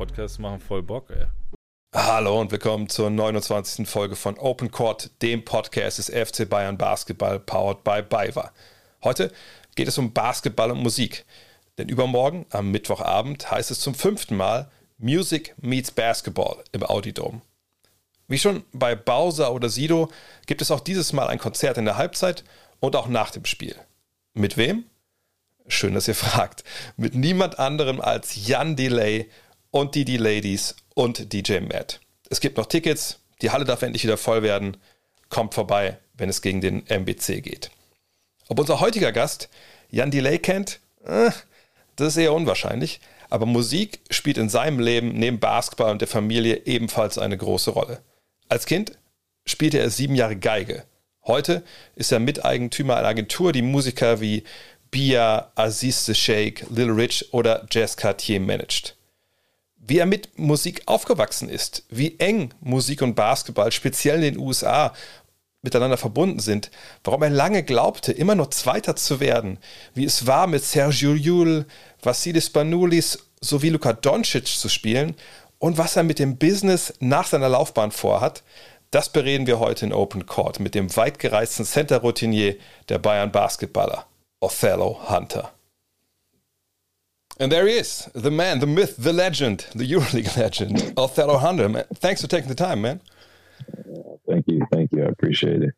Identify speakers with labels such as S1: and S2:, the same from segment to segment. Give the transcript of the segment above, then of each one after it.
S1: Podcasts machen voll Bock, ey.
S2: Hallo und willkommen zur 29. Folge von Open Court, dem Podcast des FC Bayern Basketball, powered by BayWa. Heute geht es um Basketball und Musik. Denn übermorgen, am Mittwochabend, heißt es zum fünften Mal Music meets Basketball im Audidome. Wie schon bei Bowser oder Sido gibt es auch dieses Mal ein Konzert in der Halbzeit und auch nach dem Spiel. Mit wem? Schön, dass ihr fragt. Mit niemand anderem als Jan Delay und die D-Ladies und DJ Matt. Es gibt noch Tickets, die Halle darf endlich wieder voll werden. Kommt vorbei, wenn es gegen den MBC geht. Ob unser heutiger Gast Jan Delay kennt, äh, das ist eher unwahrscheinlich. Aber Musik spielt in seinem Leben neben Basketball und der Familie ebenfalls eine große Rolle. Als Kind spielte er sieben Jahre Geige. Heute ist er Miteigentümer einer Agentur, die Musiker wie Bia, Aziz the Sheikh, Lil Rich oder Jazz Cartier managt wie er mit Musik aufgewachsen ist, wie eng Musik und Basketball speziell in den USA miteinander verbunden sind, warum er lange glaubte, immer nur Zweiter zu werden, wie es war, mit Sergio Llull, Vassilis Banoulis sowie Luka Doncic zu spielen und was er mit dem Business nach seiner Laufbahn vorhat, das bereden wir heute in Open Court mit dem weitgereisten Center-Routinier der Bayern Basketballer, Othello Hunter. And there he is, the man, the myth, the legend, the EuroLeague legend, Othello Hunter. Man, thanks for taking the time, man.
S3: Thank you, thank you. I appreciate it.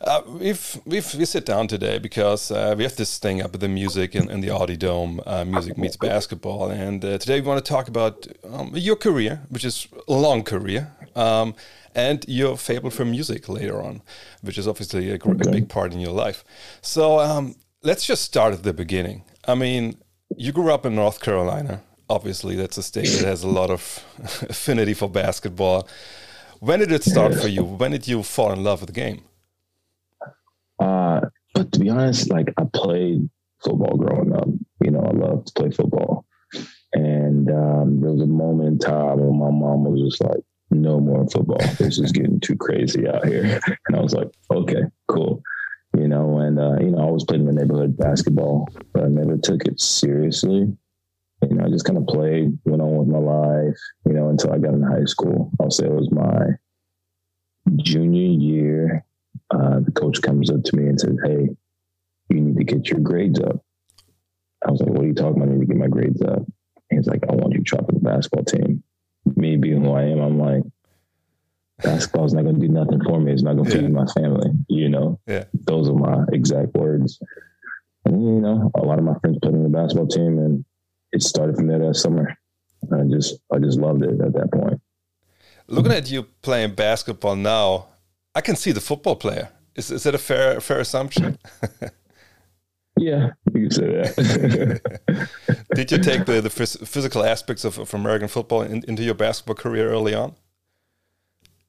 S2: Uh, we've, we've, we sit down today because uh, we have this thing up with the music in, in the Audi Dome, uh, Music Meets Basketball. And uh, today we want to talk about um, your career, which is a long career, um, and your fable for music later on, which is obviously a, a big part in your life. So um, let's just start at the beginning. I mean, you grew up in North Carolina. Obviously, that's a state that has a lot of affinity for basketball. When did it start for you? When did you fall in love with the game?
S3: Uh, but to be honest, like I played football growing up. You know, I loved to play football. And um, there was a moment in time when my mom was just like, no more football. This is getting too crazy out here. And I was like, okay, cool you know, and uh, you know, I always played in the neighborhood basketball, but I never took it seriously. You know, I just kind of played, went on with my life, you know, until I got in high school. I'll say it was my junior year. Uh, the coach comes up to me and says, Hey, you need to get your grades up. I was like, What are you talking about? I need to get my grades up. He's like, I want you to try for the basketball team. Me being who I am, I'm like, basketball is not going to do nothing for me. It's not going to yeah. feed my family. You know,
S2: yeah.
S3: those are my exact words. And you know, a lot of my friends played in the basketball team, and it started from there that summer. I just, I just loved it at that point.
S2: Looking at you playing basketball now, I can see the football player. Is is that a fair fair assumption?
S3: yeah, you can say that.
S2: Did you take the the physical aspects of, of American football in, into your basketball career early on?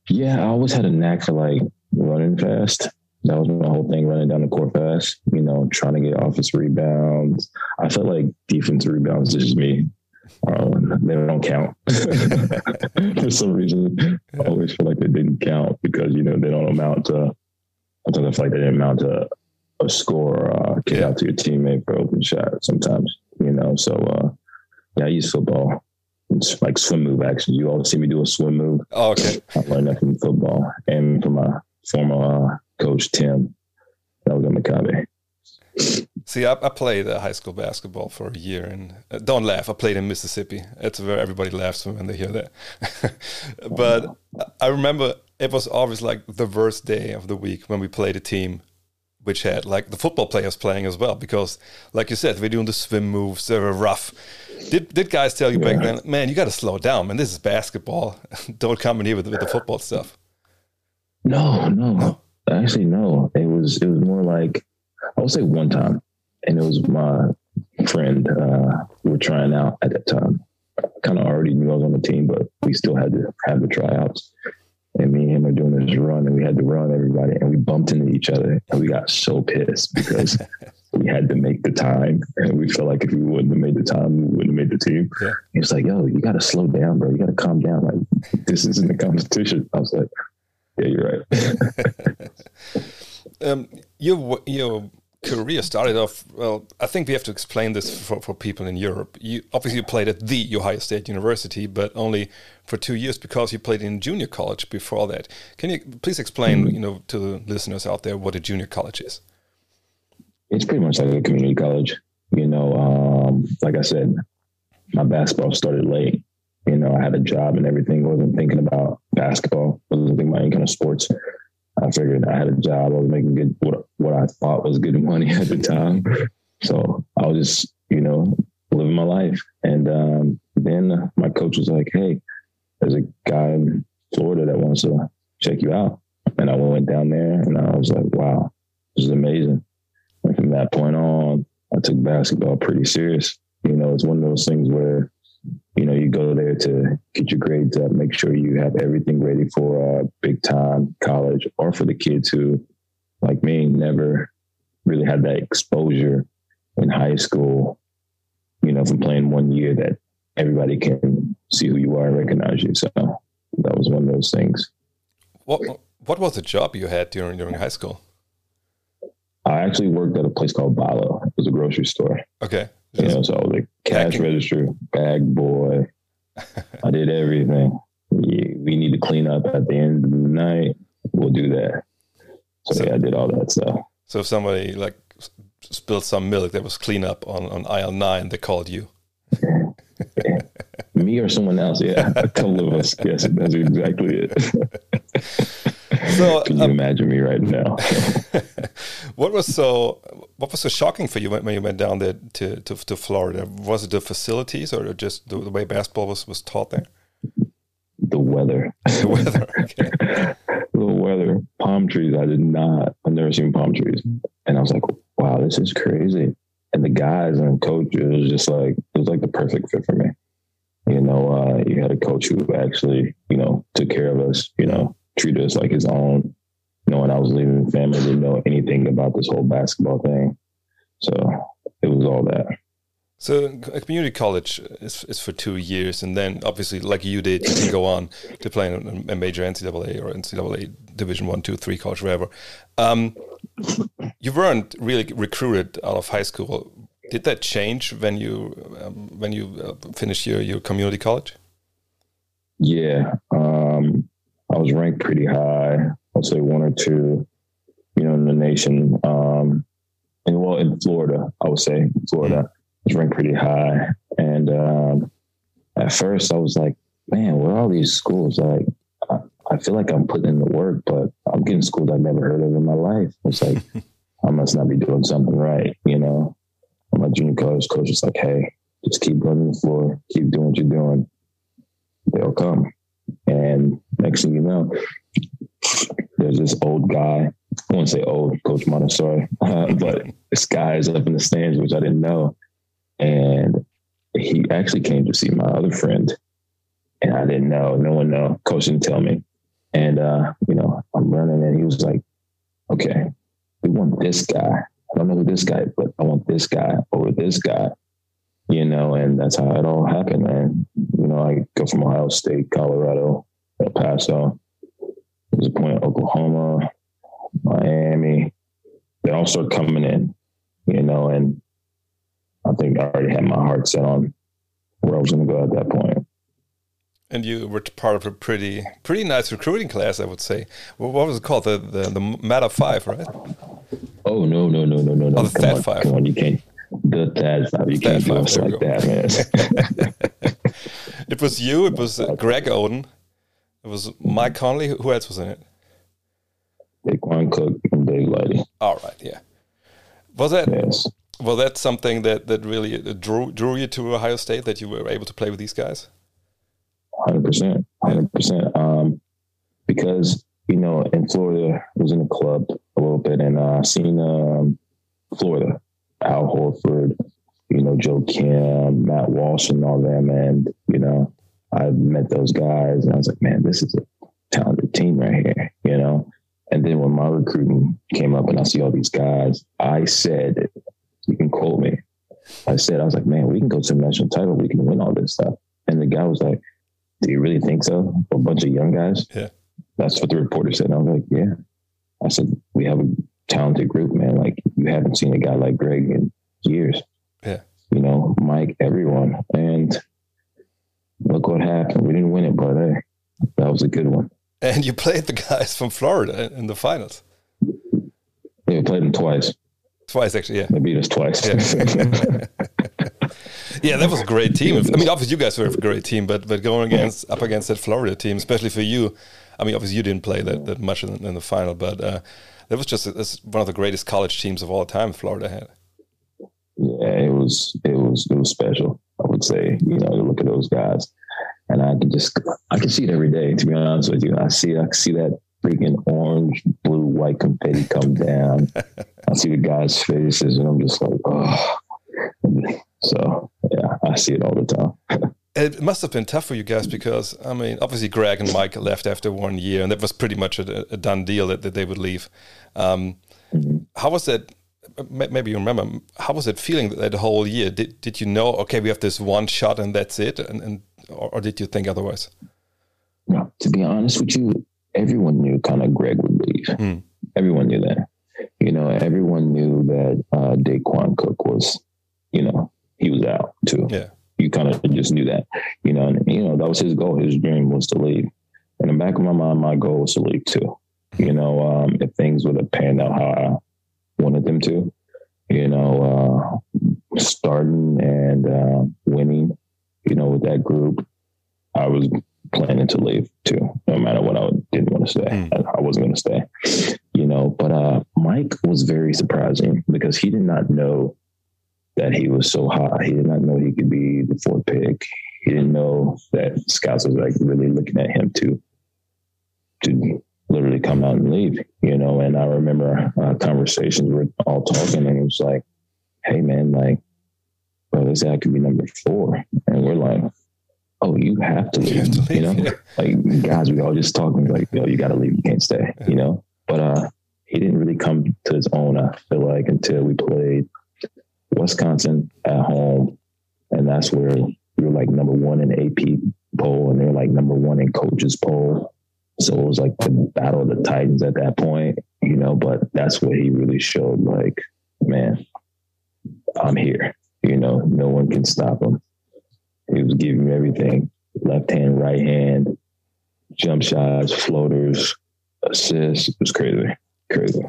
S3: Yeah, I always had a knack for like running fast. That was my whole thing, running down the court fast, you know, trying to get offensive rebounds. I felt like defensive rebounds is just me. Um, they don't count for some reason. I always feel like they didn't count because, you know, they don't amount to, sometimes I feel like they didn't amount to a score or uh, kick out to your teammate for open shot sometimes, you know. So, uh, yeah, I use football it's like swim move Actually, You always see me do a swim move.
S2: Oh, okay.
S3: I learned that from football and from my former uh, coach Tim. That was at Maccabi.
S2: See, I, I, played uh, high school basketball for a year, and uh, don't laugh. I played in Mississippi. That's where everybody laughs when they hear that. but I remember it was always like the worst day of the week when we played a team which had like the football players playing as well because like you said we're doing the swim moves they were rough. Did, did guys tell you yeah. back then man you got to slow down man this is basketball. Don't come in here with, with the football stuff.
S3: No no actually no. It was it was more like i would say one time and it was my friend uh we were trying out at that time. Kind of already knew i was on the team but we still had to have the tryouts and me and him are doing this run and we had to run everybody and we bumped into each other and we got so pissed because we had to make the time and we felt like if we wouldn't have made the time we wouldn't have made the team. Yeah. it's like yo you got to slow down bro. You got to calm down. Like this isn't a competition. I was like yeah you're right.
S2: Um, you you career started off, well, I think we have to explain this for, for people in Europe. You obviously you played at the Ohio State University, but only for two years because you played in junior college before that. Can you please explain, mm -hmm. you know, to the listeners out there what a junior college is?
S3: It's pretty much like a community college. You know, um, like I said, my basketball started late. You know, I had a job and everything. wasn't thinking about basketball. I wasn't thinking about any kind of sports. I figured I had a job. I was making good what what I thought was good money at the time. So I was just, you know, living my life. And um, then my coach was like, "Hey, there's a guy in Florida that wants to check you out." And I went down there, and I was like, "Wow, this is amazing." And from that point on, I took basketball pretty serious. You know, it's one of those things where you know, you go there to get your grades up, make sure you have everything ready for uh, big time college, or for the kids who, like me, never really had that exposure in high school. You know, from playing one year, that everybody can see who you are and recognize you. So that was one of those things.
S2: What What was the job you had during during high school?
S3: I actually worked at a place called Bi-Lo. It was a grocery store.
S2: Okay.
S3: You know, so I was a cash register, bag boy. I did everything. we need to clean up at the end of the night. We'll do that. So, so yeah, I did all that stuff.
S2: So if somebody like spilled some milk that was clean up on, on aisle nine, they called you.
S3: Me or someone else, yeah. A couple of us. Yes, that's exactly it. So can you um, imagine me right now?
S2: what was so what was so shocking for you when, you went down there to, to, to Florida? Was it the facilities or just the, the, way basketball was, was taught there?
S3: The weather. the weather. Okay. the weather. Palm trees. I did not. I've never seen palm trees, and I was like, "Wow, this is crazy." And the guys and coach, it was just like it was like the perfect fit for me. You know, uh, you had a coach who actually, you know, took care of us. You know, treated us like his own. Knowing I was leaving family, didn't know anything about this whole basketball thing. So it was all that.
S2: So a community college is, is for two years, and then obviously, like you did, you can go on to play in a major NCAA or NCAA Division One, Two, Three college, wherever. Um, you weren't really recruited out of high school. Did that change when you um, when you uh, finished your your community college?
S3: Yeah, um, I was ranked pretty high. I'll say one or two, you know, in the nation. Um, and well, in Florida, I would say Florida ranked pretty high. And um, at first, I was like, man, where are all these schools? Like, I, I feel like I'm putting in the work, but I'm getting schools I've never heard of in my life. It's like, I must not be doing something right, you know? And my junior college coach was like, hey, just keep running the floor, keep doing what you're doing. They'll come. And next thing you know, there's this old guy. I won't say old, Coach Montessori, uh, but this guy is up in the stands, which I didn't know. And he actually came to see my other friend. And I didn't know. No one know. Coach didn't tell me. And uh, you know, I'm running and he was like, Okay, we want this guy. I don't know who this guy but I want this guy over this guy you know, and that's how it all happened, man. You know, I go from Ohio State, Colorado, El Paso, there's a point Oklahoma, Miami. They all start coming in, you know, and I think I already had my heart set on where I was going to go at that point.
S2: And you were part of a pretty pretty nice recruiting class, I would say. What was it called? The the, the Meta Five, right?
S3: Oh no no no no no no!
S2: Oh, the Thad Five.
S3: Come on, you can't the Thad Five. You can't do us like that, man.
S2: it was you. It was uh, Greg Oden. It was Mike Conley. Who else was in it?
S3: Daequan Cook and Dave Lighty.
S2: All right, yeah. Was that yes. Was that's something that that really drew drew you to Ohio State that you were able to play with these guys?
S3: Hundred percent, hundred percent. Um, because you know, in Florida, I was in a club a little bit, and uh, seen um, Florida Al Horford, you know, Joakim, Matt Walsh, and all them. And, you know, I met those guys and I was like, man, this is a talented team right here, you know? And then when my recruiting came up and I see all these guys, I said, you can quote me. I said, I was like, man, we can go to the national title. We can win all this stuff. And the guy was like, do you really think so? A bunch of young guys.
S2: Yeah.
S3: That's what the reporter said. And I was like, yeah. I said, we have a talented group, man. Like you haven't seen a guy like Greg in years.
S2: Yeah.
S3: You know, Mike, everyone. And look what happened. We didn't win it, but hey, that was a good one.
S2: And you played the guys from Florida in the finals.
S3: Yeah, we played them twice.
S2: Twice, actually, yeah.
S3: They beat us twice.
S2: Yeah. yeah, that was a great team. I mean, obviously you guys were a great team, but but going against up against that Florida team, especially for you, I mean, obviously you didn't play that, that much in, in the final, but uh, that was just a, one of the greatest college teams of all time. Florida had.
S3: Yeah, it was it was it was special. I would say, you know, to look at those guys, and I can just I can see it every day. To be honest with you, I see I see that freaking orange, blue, white confetti come down. I see the guys' faces, and I'm just like, oh. So yeah, I see it all the time.
S2: it must have been tough for you guys because I mean, obviously Greg and Mike left after one year, and that was pretty much a, a done deal that, that they would leave. Um, mm-hmm. How was that? Maybe you remember. How was it feeling that, that whole year? Did did you know? Okay, we have this one shot and that's it, and, and or, or did you think otherwise?
S3: No, to be honest with you, everyone knew kind of Greg would leave. Mm. Everyone knew that. You know, everyone knew that uh, Daequan Cook was, you know, he was out too.
S2: Yeah.
S3: You kind of just knew that, you know, and you know that was his goal. His dream was to leave. In the back of my mind, my goal was to leave too. You know, um, if things would have panned out how I wanted them to, you know, uh, starting and uh, winning, you know, with that group, I was planning to leave too, no matter what I didn't want to stay. Mm. I, wasn't going to stay, you know. But uh, Mike was very surprising because he did not know that he was so hot. He did not know he could be the fourth pick. He didn't know that scouts was like really looking at him to to literally come out and leave, you know. And I remember uh, conversations we're all talking, and it was like, "Hey, man, like, bro, this guy could be number four. and we're like, "Oh, you have to leave,", you, to leave, you know. Yeah. Like guys, we all just talking like, "Yo, you got to leave. You can't stay," yeah. you know. But uh, he didn't really come to his own. I feel like until we played Wisconsin at home, and that's where we were like number one in AP poll, and they're like number one in coaches poll. So it was like the battle of the Titans at that point, you know. But that's where he really showed, like, man, I'm here. You know, no one can stop him. He was giving me everything: left hand, right hand, jump shots, floaters, assists. It was crazy, crazy.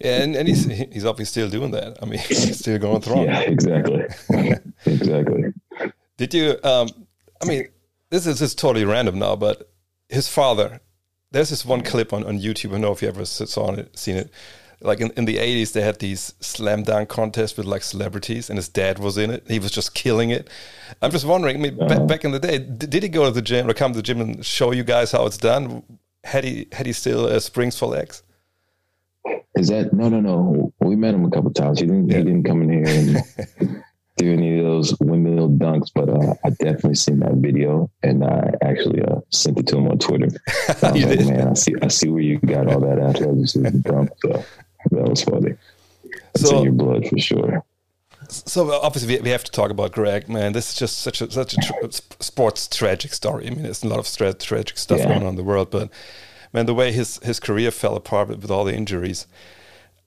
S2: Yeah, and, and he's he's obviously still doing that. I mean, he's still going through.
S3: Yeah, exactly, exactly.
S2: Did you? Um, I mean, this is just totally random now, but his father. There's this one clip on, on YouTube. I don't know if you ever saw it, seen it. Like in, in the 80s, they had these slam dunk contests with like celebrities, and his dad was in it. He was just killing it. I'm just wondering. I mean, uh-huh. back, back in the day, did, did he go to the gym or come to the gym and show you guys how it's done? Had he had he still uh, springs for legs?
S3: Is that no, no, no? We met him a couple times. He didn't. Yeah. He didn't come in here and do any of those windmill dunks, but uh, I definitely seen that video, and I actually uh, sent it to him on Twitter. Like, man, I see, I see where you got all that athleticism from. So that was funny. It's so, in your blood for sure.
S2: So obviously we have to talk about Greg, man. This is just such a such a tra sports tragic story. I mean, there's a lot of tra tragic stuff yeah. going on in the world, but man, the way his his career fell apart with all the injuries.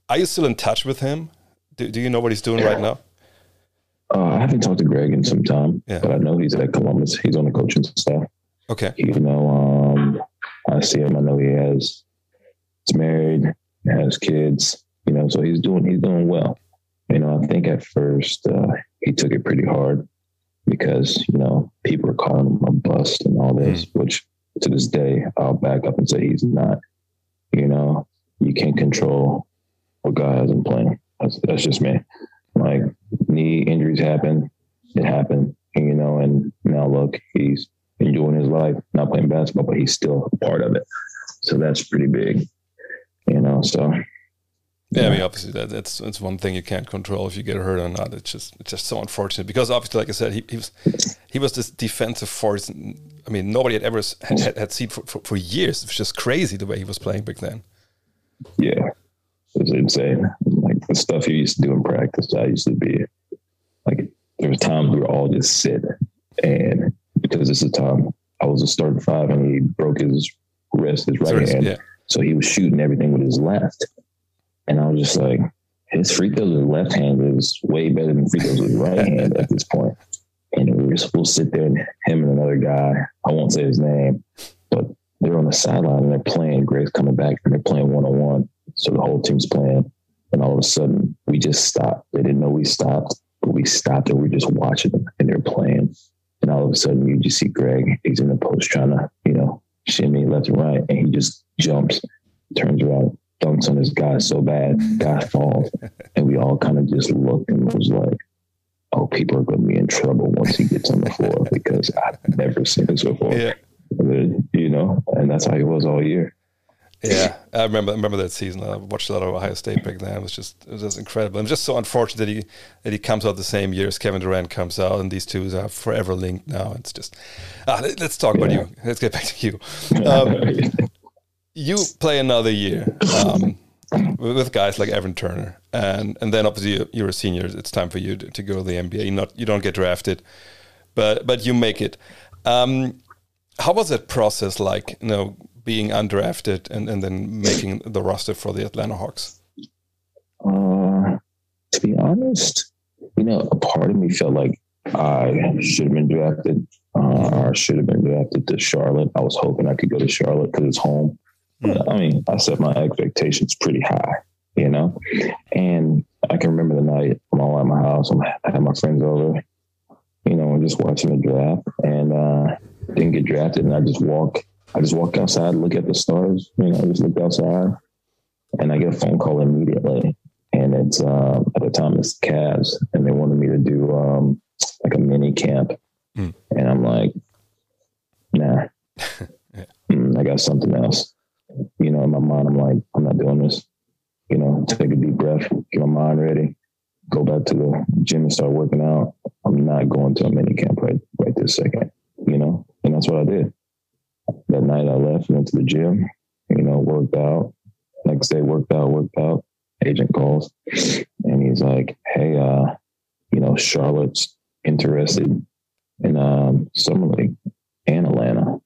S2: Are you still in touch with him? Do, do you know what he's doing right now?
S3: Uh, I haven't talked to Greg in some time, yeah. but I know he's at Columbus. He's on the coaching staff.
S2: Okay.
S3: You know, um, I see him. I know he has. He's married, has kids. You know, so he's doing he's doing well. You know, I think at first uh, he took it pretty hard because you know people are calling him a bust and all this, mm. which to this day, I'll back up and say he's not. You know, you can't control what God has in plan. That's, that's just me. Like knee injuries happen, it happened, you know, and now look, he's enjoying his life, not playing basketball, but he's still a part of it. So that's pretty big, you know. So
S2: yeah, I mean, obviously that, that's that's one thing you can't control if you get hurt or not. It's just it's just so unfortunate because obviously, like I said, he, he was he was this defensive force. I mean, nobody had ever had, had, had seen for, for, for, years. It was just crazy the way he was playing back then.
S3: Yeah, it was insane. Like the stuff he used to do in practice, I used to be like there was times we were all just sit and because this is time I was a starting five and he broke his wrist, his right hand. Yeah. So he was shooting everything with his left. And I was just like, his free throws with left hand is way better than free throws with right hand at this point. And we were supposed to sit there and him and another guy, I won't say his name, but they're on the sideline and they're playing. Greg's coming back and they're playing one on one. So the whole team's playing. And all of a sudden, we just stopped. They didn't know we stopped, but we stopped and we are just watching them and they're playing. And all of a sudden, you just see Greg. He's in the post trying to, you know, shimmy left and right. And he just jumps, turns around, dunks on this guy so bad, guy falls. And we all kind of just looked and was like, oh, people are going to be in trouble once he gets on the floor because I've never seen this before. Yeah. You know, and that's how he was all year.
S2: Yeah, I remember I remember that season. I watched a lot of Ohio State back then. It was just it was just incredible. I'm just so unfortunate that he that he comes out the same year as Kevin Durant comes out, and these two are forever linked now. It's just ah, let's talk yeah. about you. Let's get back to you. Um, you play another year um, with guys like Evan Turner, and and then obviously you're a senior. It's time for you to, to go to the NBA. You're not you don't get drafted, but but you make it. Um, how was that process like? You know being undrafted and, and then making the roster for the Atlanta Hawks?
S3: Uh, to be honest, you know, a part of me felt like I should have been drafted uh, or should have been drafted to Charlotte. I was hoping I could go to Charlotte because it's home. But, I mean, I set my expectations pretty high, you know? And I can remember the night I'm all at my house. I'm, I had my friends over, you know, and just watching the draft and uh, didn't get drafted. And I just walk I just walk outside, look at the stars, you know, I just look outside, and I get a phone call immediately. And it's uh, at the time it's Cavs, and they wanted me to do um, like a mini camp, mm. and I'm like, nah, yeah. mm, I got something else. You know, in my mind, I'm like, I'm not doing this. You know, take a deep breath, get my mind ready, go back to the gym and start working out. I'm not going to a mini camp right right this second. You know, and that's what I did that night I left, went to the gym, you know, worked out. Next day, worked out, worked out. Agent calls and he's like, Hey, uh, you know, Charlotte's interested in um, Summer League and Atlanta,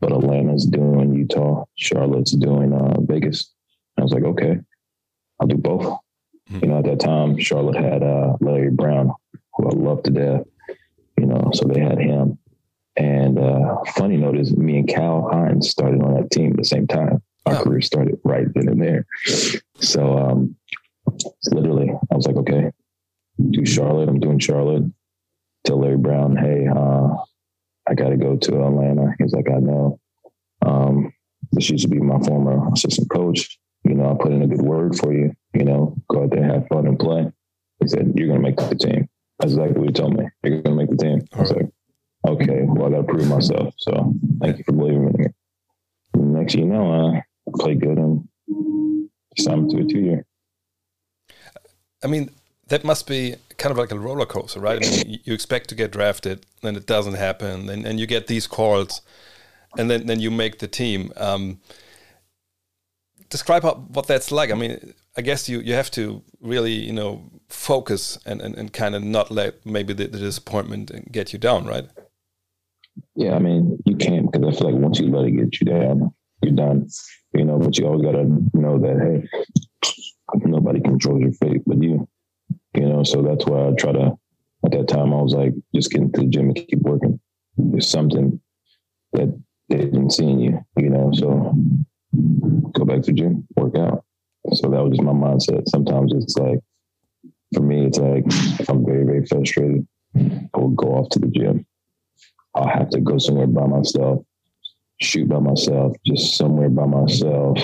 S3: but Atlanta's doing Utah, Charlotte's doing uh, Vegas. I was like, okay, I'll do both. Mm-hmm. You know, at that time, Charlotte had uh, Larry Brown, who I love to death. You know, so they had him. And uh, funny note is, me and Cal Hines started on that team at the same time. Our oh. career started right then and there. So um, literally, I was like, okay, do Charlotte. I'm doing Charlotte. Tell Larry Brown, hey, uh, I got to go to Atlanta. He's like, I know. Um, this used to be my former assistant coach. You know, I put in a good word for you. You know, go out there, have fun, and play. He said, You're going to make the team. That's exactly what he told me. You're going to make the team. I was like, okay, well, I got to prove myself. So thank you for believing in me. Next you know, uh, I play good and signed to a two year.
S2: I mean, that must be kind of like a roller coaster, right? I mean, you expect to get drafted, then it doesn't happen, and, and you get these calls, and then, then you make the team. Um, describe how, what that's like. I mean, I guess you, you have to really, you know, focus and, and, and kind of not let maybe the, the disappointment get you down, right?
S3: Yeah, I mean, you can't because I feel like once you let it get you down, you're done. You know, but you always gotta know that hey, nobody controls your fate but you. You know, so that's why I try to. At that time, I was like, just get into the gym and keep working. There's something that they didn't see in you. You know, so go back to gym, work out. So that was just my mindset. Sometimes it's like, for me, it's like if I'm very, very frustrated, I will go off to the gym I'll have to go somewhere by myself, shoot by myself, just somewhere by myself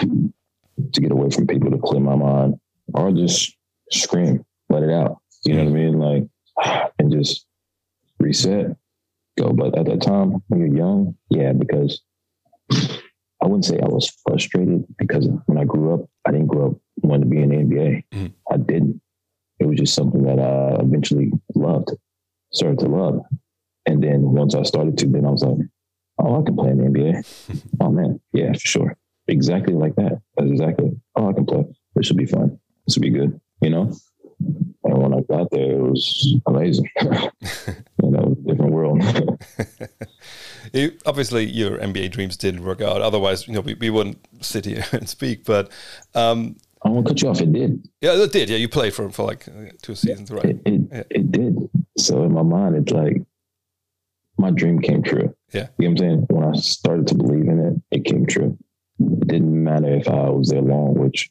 S3: to get away from people to clear my mind, or just scream, let it out. You know what I mean? Like, and just reset, go. But at that time, when you're young, yeah, because I wouldn't say I was frustrated because when I grew up, I didn't grow up wanting to be in the NBA. Mm-hmm. I didn't. It was just something that I eventually loved, started to love. And then once I started to, then I was like, oh, I can play in the NBA. oh man, yeah, for sure. Exactly like that. That's exactly. Oh, I can play. This should be fun. This would be good. You know. And when I got there, it was amazing. you know, different world.
S2: it, obviously, your NBA dreams didn't work out. Otherwise, you know, we, we wouldn't sit here and speak. But um,
S3: I won't cut you off. It did.
S2: Yeah, it did. Yeah, you played for for like two seasons, right?
S3: It it, yeah. it did. So in my mind, it's like my dream came true.
S2: Yeah.
S3: You know what I'm saying? When I started to believe in it, it came true. It didn't matter if I was there long, which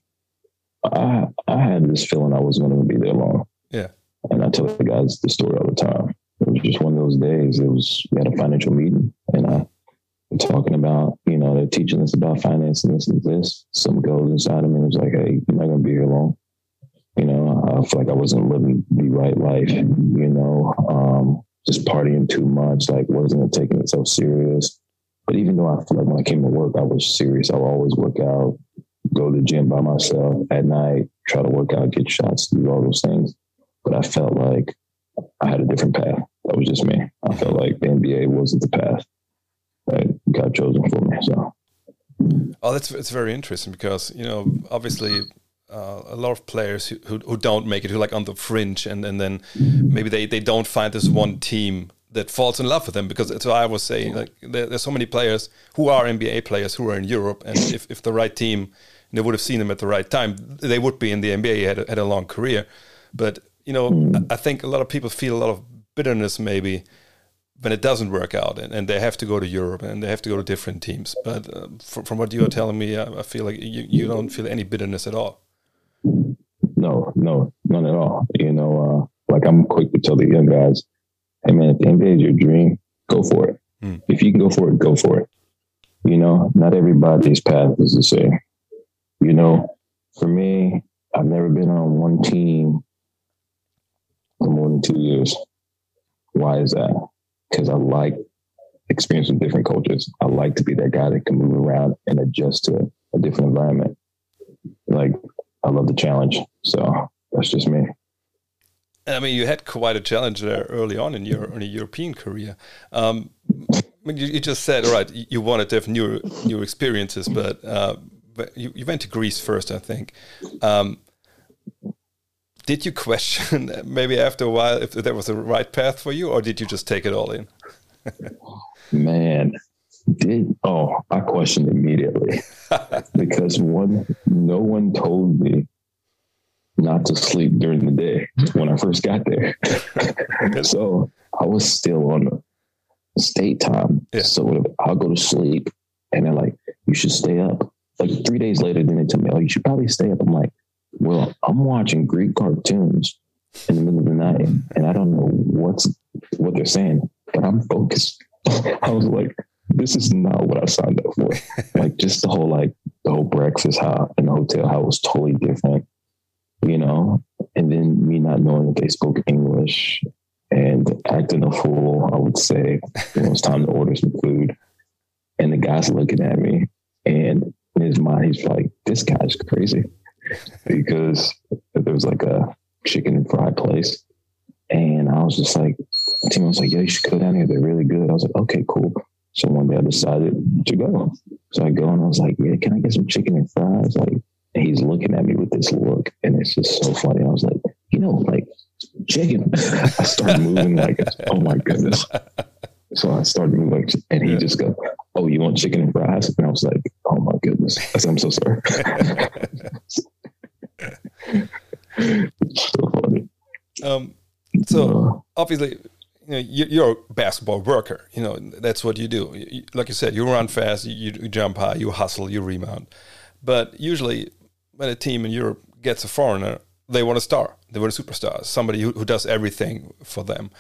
S3: I I had this feeling I wasn't going to be there long.
S2: Yeah.
S3: And I tell the guys the story all the time. It was just one of those days. It was we had a financial meeting, and I talking about, you know, they're teaching us about finance and this and this. Some goes inside of me. It was like, hey, you're not going to be here long. You know, I feel like I wasn't living the right life, you know, um, just partying too much, like wasn't taking it so serious. But even though I feel like when I came to work, I was serious. I would always work out, go to the gym by myself at night, try to work out, get shots, do all those things. But I felt like I had a different path. That was just me. I felt like the NBA wasn't the path that got chosen for me. So.
S2: Oh, that's it's very interesting because you know obviously uh, a lot of players who, who, who don't make it who like on the fringe and and then maybe they they don't find this one team that falls in love with them because that's what I was saying like there, there's so many players who are NBA players who are in Europe and if, if the right team they would have seen them at the right time they would be in the NBA had a, had a long career but you know I think a lot of people feel a lot of bitterness maybe when it doesn't work out and, and they have to go to Europe and they have to go to different teams. But uh, from, from what you are telling me, I, I, feel like you, you don't feel any bitterness at all.
S3: No, no, none at all. You know, uh, like I'm quick to tell the young guys, hey man, if the NBA is your dream, go for it. Hmm. If you can go for it, go for it. You know, not everybody's path is the same. You know, for me, I've never been on one team for more than two years. Why is that? because I like experiencing different cultures. I like to be that guy that can move around and adjust to a different environment. Like I love the challenge. So that's just me.
S2: I mean, you had quite a challenge there early on in your in your European career. Um, I mean, you, you, just said, all right, you wanted to have new new experiences, but uh, but you, you went to Greece first, I think. Um, did you question maybe after a while if that was the right path for you, or did you just take it all in?
S3: Man, did oh, I questioned immediately because one, no one told me not to sleep during the day when I first got there. so I was still on state time. Yeah. So I'll go to sleep and they're like, you should stay up. Like three days later, then they tell me, oh, you should probably stay up. I'm like, well, I'm watching Greek cartoons in the middle of the night, and I don't know what's what they're saying, but I'm focused. I was like, this is not what I signed up for. like just the whole like the whole breakfast how in the hotel how it was totally different, you know. And then me not knowing that they spoke English and acting a fool, I would say it was time to order some food. And the guy's looking at me, and in his mind, he's like, "This guy's crazy." because there was like a chicken and fry place. And I was just like, Tim was like, yeah, you should go down here. They're really good. I was like, okay, cool. So one day I decided to go. So I go and I was like, yeah, can I get some chicken and fries? Like, he's looking at me with this look. And it's just so funny. I was like, you know, like chicken. I started moving like, oh my goodness. So I started moving, and he just goes, "Oh, you want chicken and fries?" And I was like, "Oh my goodness!" I said, "I'm so sorry." so funny.
S2: Um, so uh, obviously, you know, you're a basketball worker. You know that's what you do. Like you said, you run fast, you, you jump high, you hustle, you rebound. But usually, when a team in Europe gets a foreigner, they want a star. They want a superstar, somebody who, who does everything for them.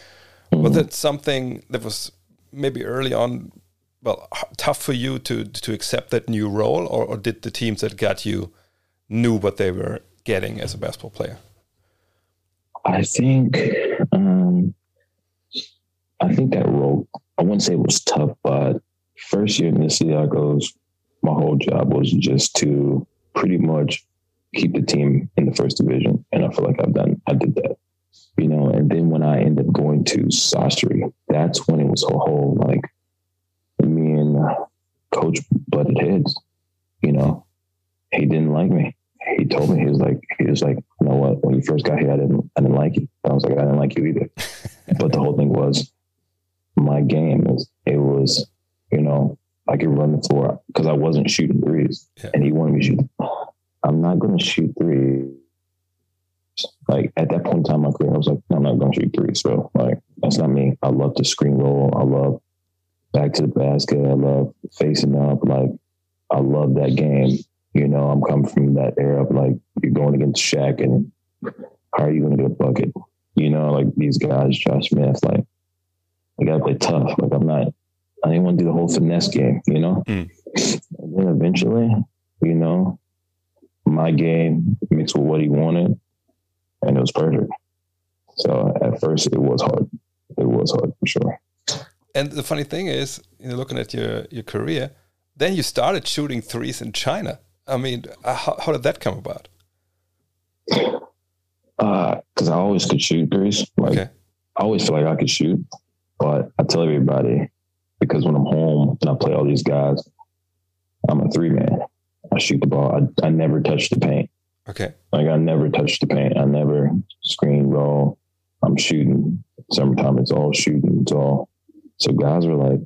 S2: Mm-hmm. Was it something that was maybe early on, well, tough for you to to accept that new role, or, or did the teams that got you knew what they were getting as a basketball player?
S3: I think um, I think that role I wouldn't say it was tough, but first year in the Seahawks, my whole job was just to pretty much keep the team in the first division, and I feel like I've done I did that, you know. And then when I ended up going to Sassari, that's when it was a whole like me and Coach butted heads. You know, he didn't like me he told me he was like he was like you know what when you first got here I didn't I didn't like you I was like I didn't like you either but the whole thing was my game is it was you know I could run the floor because I wasn't shooting threes yeah. and he wanted me to shoot I'm not going to shoot three. Like at that point in time in my career, I was like, I'm not going to shoot three. So like, that's not me. I love to screen roll. I love back to the basket. I love facing up. Like, I love that game. You know, I'm coming from that era of like you're going against Shaq and how are you going to get a bucket? You know, like these guys, Josh Smith, like I got to play tough. Like I'm not, I didn't want to do the whole finesse game, you know? Mm. And then eventually, you know, my game mixed with what he wanted and it was perfect. So at first it was hard. It was hard for sure.
S2: And the funny thing is, you know, looking at your, your career, then you started shooting threes in China. I mean, uh, how, how did that come about?
S3: Because uh, I always could shoot threes. Like, okay. I always feel like I could shoot. But I tell everybody, because when I'm home and I play all these guys, I'm a three man. I shoot the ball. I, I never touch the paint.
S2: Okay.
S3: Like I never touch the paint. I never screen roll. I'm shooting. Summertime, it's all shooting. It's all. So guys were like,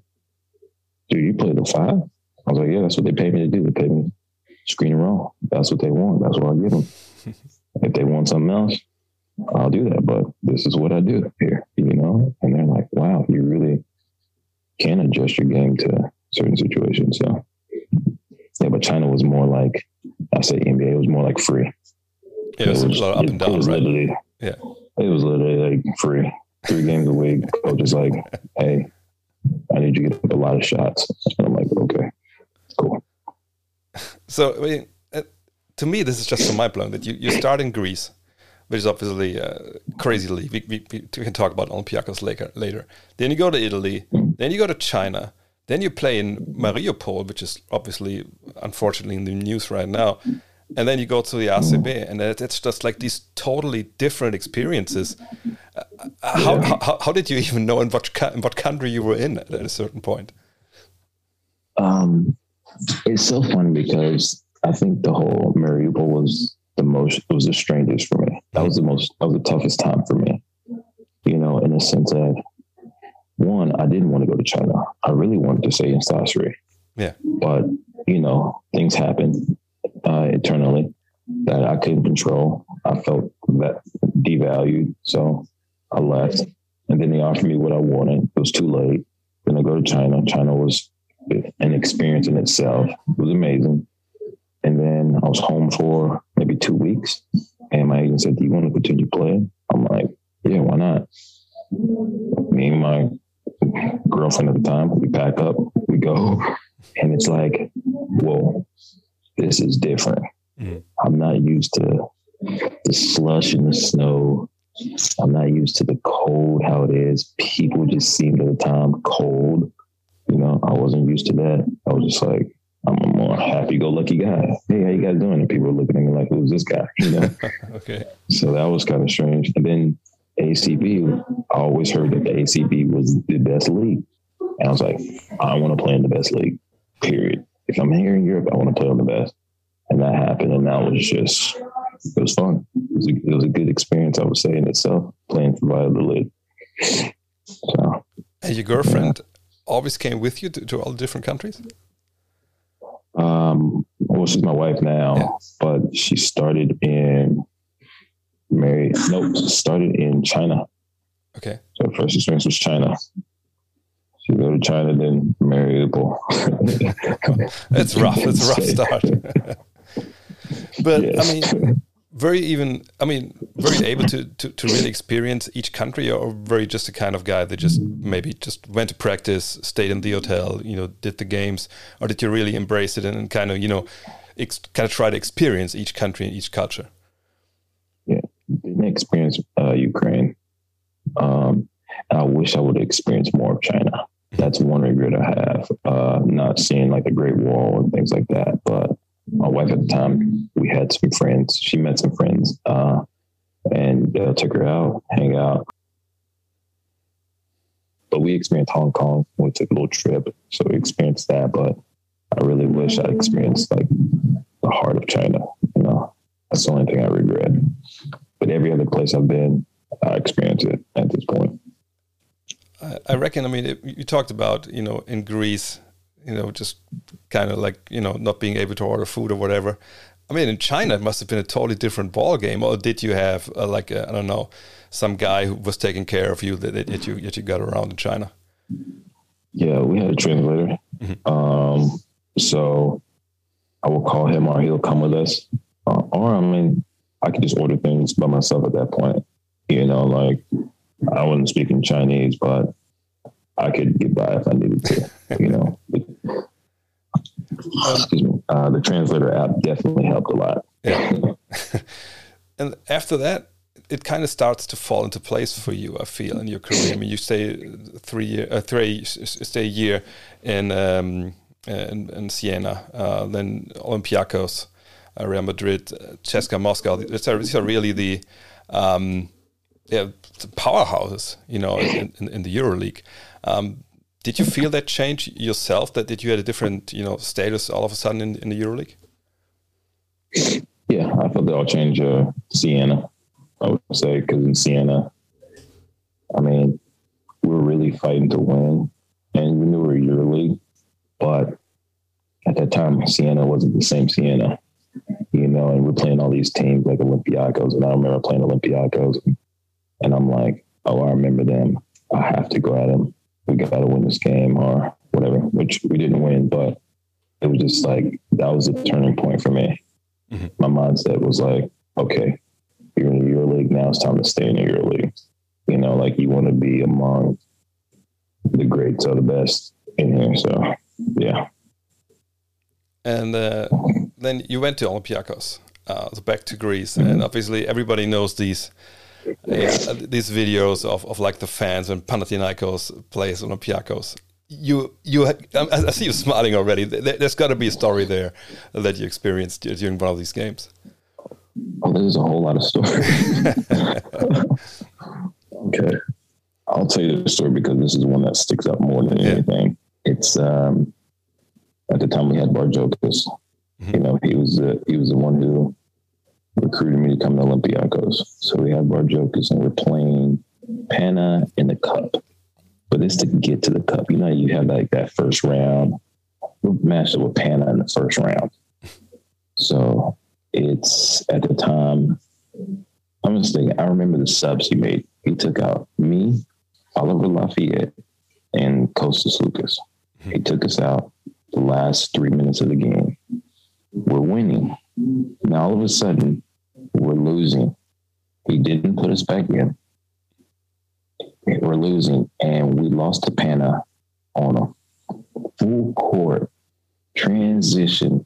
S3: dude, you play the five? I was like, yeah, that's what they paid me to do. They paid me screen and roll. That's what they want. That's what I give them. if they want something else, I'll do that. But this is what I do here, you know? And they're like, wow, you really can adjust your game to certain situations. So, yeah, but China was more like, I say NBA, it was more like free.
S2: Yeah, it was, it was up and down, it was right? Literally,
S3: yeah. It was literally like free. Three games a week. Coach is like, hey, I need you to get a lot of shots. And I'm like, okay, cool.
S2: So, I mean, uh, to me, this is just so mind blowing that you, you start in Greece, which is obviously a uh, crazy league. We, we, we, can talk about Olympiacos later. later. Then you go to Italy. Then you go to China. Then you play in Mariupol, which is obviously, unfortunately, in the news right now. And then you go to the ACB, and it's just like these totally different experiences. Uh, uh how, how, how, did you even know in what, in what country you were in at a certain point?
S3: Um, it's so fun because I think the whole Mariupol was the most, it was the strangest for me. That was the most, that was the toughest time for me, you know, in the sense of one, I didn't want to go to China. I really wanted to stay in Sassari.
S2: Yeah.
S3: But, you know, things happened uh, internally that I couldn't control. I felt that devalued. So I left. And then they offered me what I wanted. It was too late. Then I go to China. China was an experience in itself. It was amazing. And then I was home for maybe two weeks. And my agent said, Do you want to continue playing? I'm like, Yeah, why not? Me and my girlfriend at the time, we pack up, we go. And it's like, Whoa, this is different. Mm. I'm not used to the slush and the snow. I'm not used to the cold, how it is. People just seemed at the time cold. You know, I wasn't used to that. I was just like, I'm a more happy-go-lucky guy. Hey, how you guys doing? And people were looking at me like, "Who's this guy?" You know.
S2: okay.
S3: So that was kind of strange. And then ACB, I always heard that the ACB was the best league, and I was like, I want to play in the best league. Period. If I'm here in Europe, I want to play on the best, and that happened. And that was just, it was fun. It was a, it was a good experience, I would say, in itself, playing for Valladolid. So.
S2: And your girlfriend always came with you to, to all the different countries?
S3: Um, well, she's my wife now, yeah. but she started in Mary. Nope, started in China.
S2: Okay.
S3: So first experience was China. She go to China, then Mariupol.
S2: it's rough. It's a rough start. but yes. I mean, very even i mean very able to, to, to really experience each country or very just a kind of guy that just maybe just went to practice stayed in the hotel you know did the games? Or did you really embrace it and, kind of you know kind of try to experience each country and each culture?
S3: Yeah didn't experience uh, ukraine. Um, i wish i would experience more of china. That's one regret i have uh, not seeing like the great wall and things like that but my wife at the time, we had some friends. She met some friends, uh, and uh, took her out, hang out. But we experienced Hong Kong. We took a little trip, so we experienced that. But I really wish I experienced like the heart of China. You know, that's the only thing I regret. But every other place I've been, I experienced it at this point.
S2: I reckon. I mean, it, you talked about you know in Greece you know, just kind of like you know not being able to order food or whatever. I mean, in China, it must have been a totally different ball game. Or did you have uh, like I don't know, some guy who was taking care of you that, that you that you got around in China?
S3: Yeah, we had a translator. Mm-hmm. Um, so I will call him, or he'll come with us. Uh, or I mean, I could just order things by myself at that point. You know, like I wasn't speaking Chinese, but I could get by if I needed to. you know, Uh, the translator app definitely helped a lot.
S2: Yeah. and after that, it kind of starts to fall into place for you. I feel in your career. I mean, you stay three year, uh, three stay a year in um, in, in Siena, uh, then Olympiacos, uh, Real Madrid, uh, CSKA Moscow. These are, these are really the um, yeah, powerhouses, you know, in, in, in the EuroLeague. Um, did you feel that change yourself? That that you had a different, you know, status all of a sudden in, in the EuroLeague?
S3: Yeah, I felt that all change uh, Siena. I would say because in Siena, I mean, we were really fighting to win, and we knew we were EuroLeague, but at that time, Siena wasn't the same Siena, you know. And we're playing all these teams like Olympiacos, and I remember playing Olympiacos, and I'm like, oh, I remember them. I have to go at them. We got to win this game or whatever, which we didn't win, but it was just like that was a turning point for me. Mm-hmm. My mindset was like, okay, you're in the EuroLeague now. It's time to stay in the EuroLeague. You know, like you want to be among the greats or the best in here. So, yeah.
S2: And uh, then you went to Olympiacos, uh, so back to Greece, mm-hmm. and obviously everybody knows these yeah, these videos of, of like the fans when Panathinaikos plays Olympiacos. You you I see you smiling already. There's got to be a story there that you experienced during one of these games.
S3: Oh, there's a whole lot of stories. okay, I'll tell you the story because this is one that sticks out more than yeah. anything. It's um, at the time we had Bartzokas. Mm-hmm. You know, he was the, he was the one who recruited me to come to Olympiacos. So we had Bartzokas and we're playing Pana in the cup. But it's to get to the cup, you know, you have like that first round. We matched up with Pana in the first round. So it's at the time, I'm just thinking, I remember the subs he made. He took out me, Oliver Lafayette, and Kostas Sloukas. Hmm. He took us out the last three minutes of the game. We're winning. Now all of a sudden, we're losing. He didn't put us back in. We're losing, and we lost to Pana on a full court transition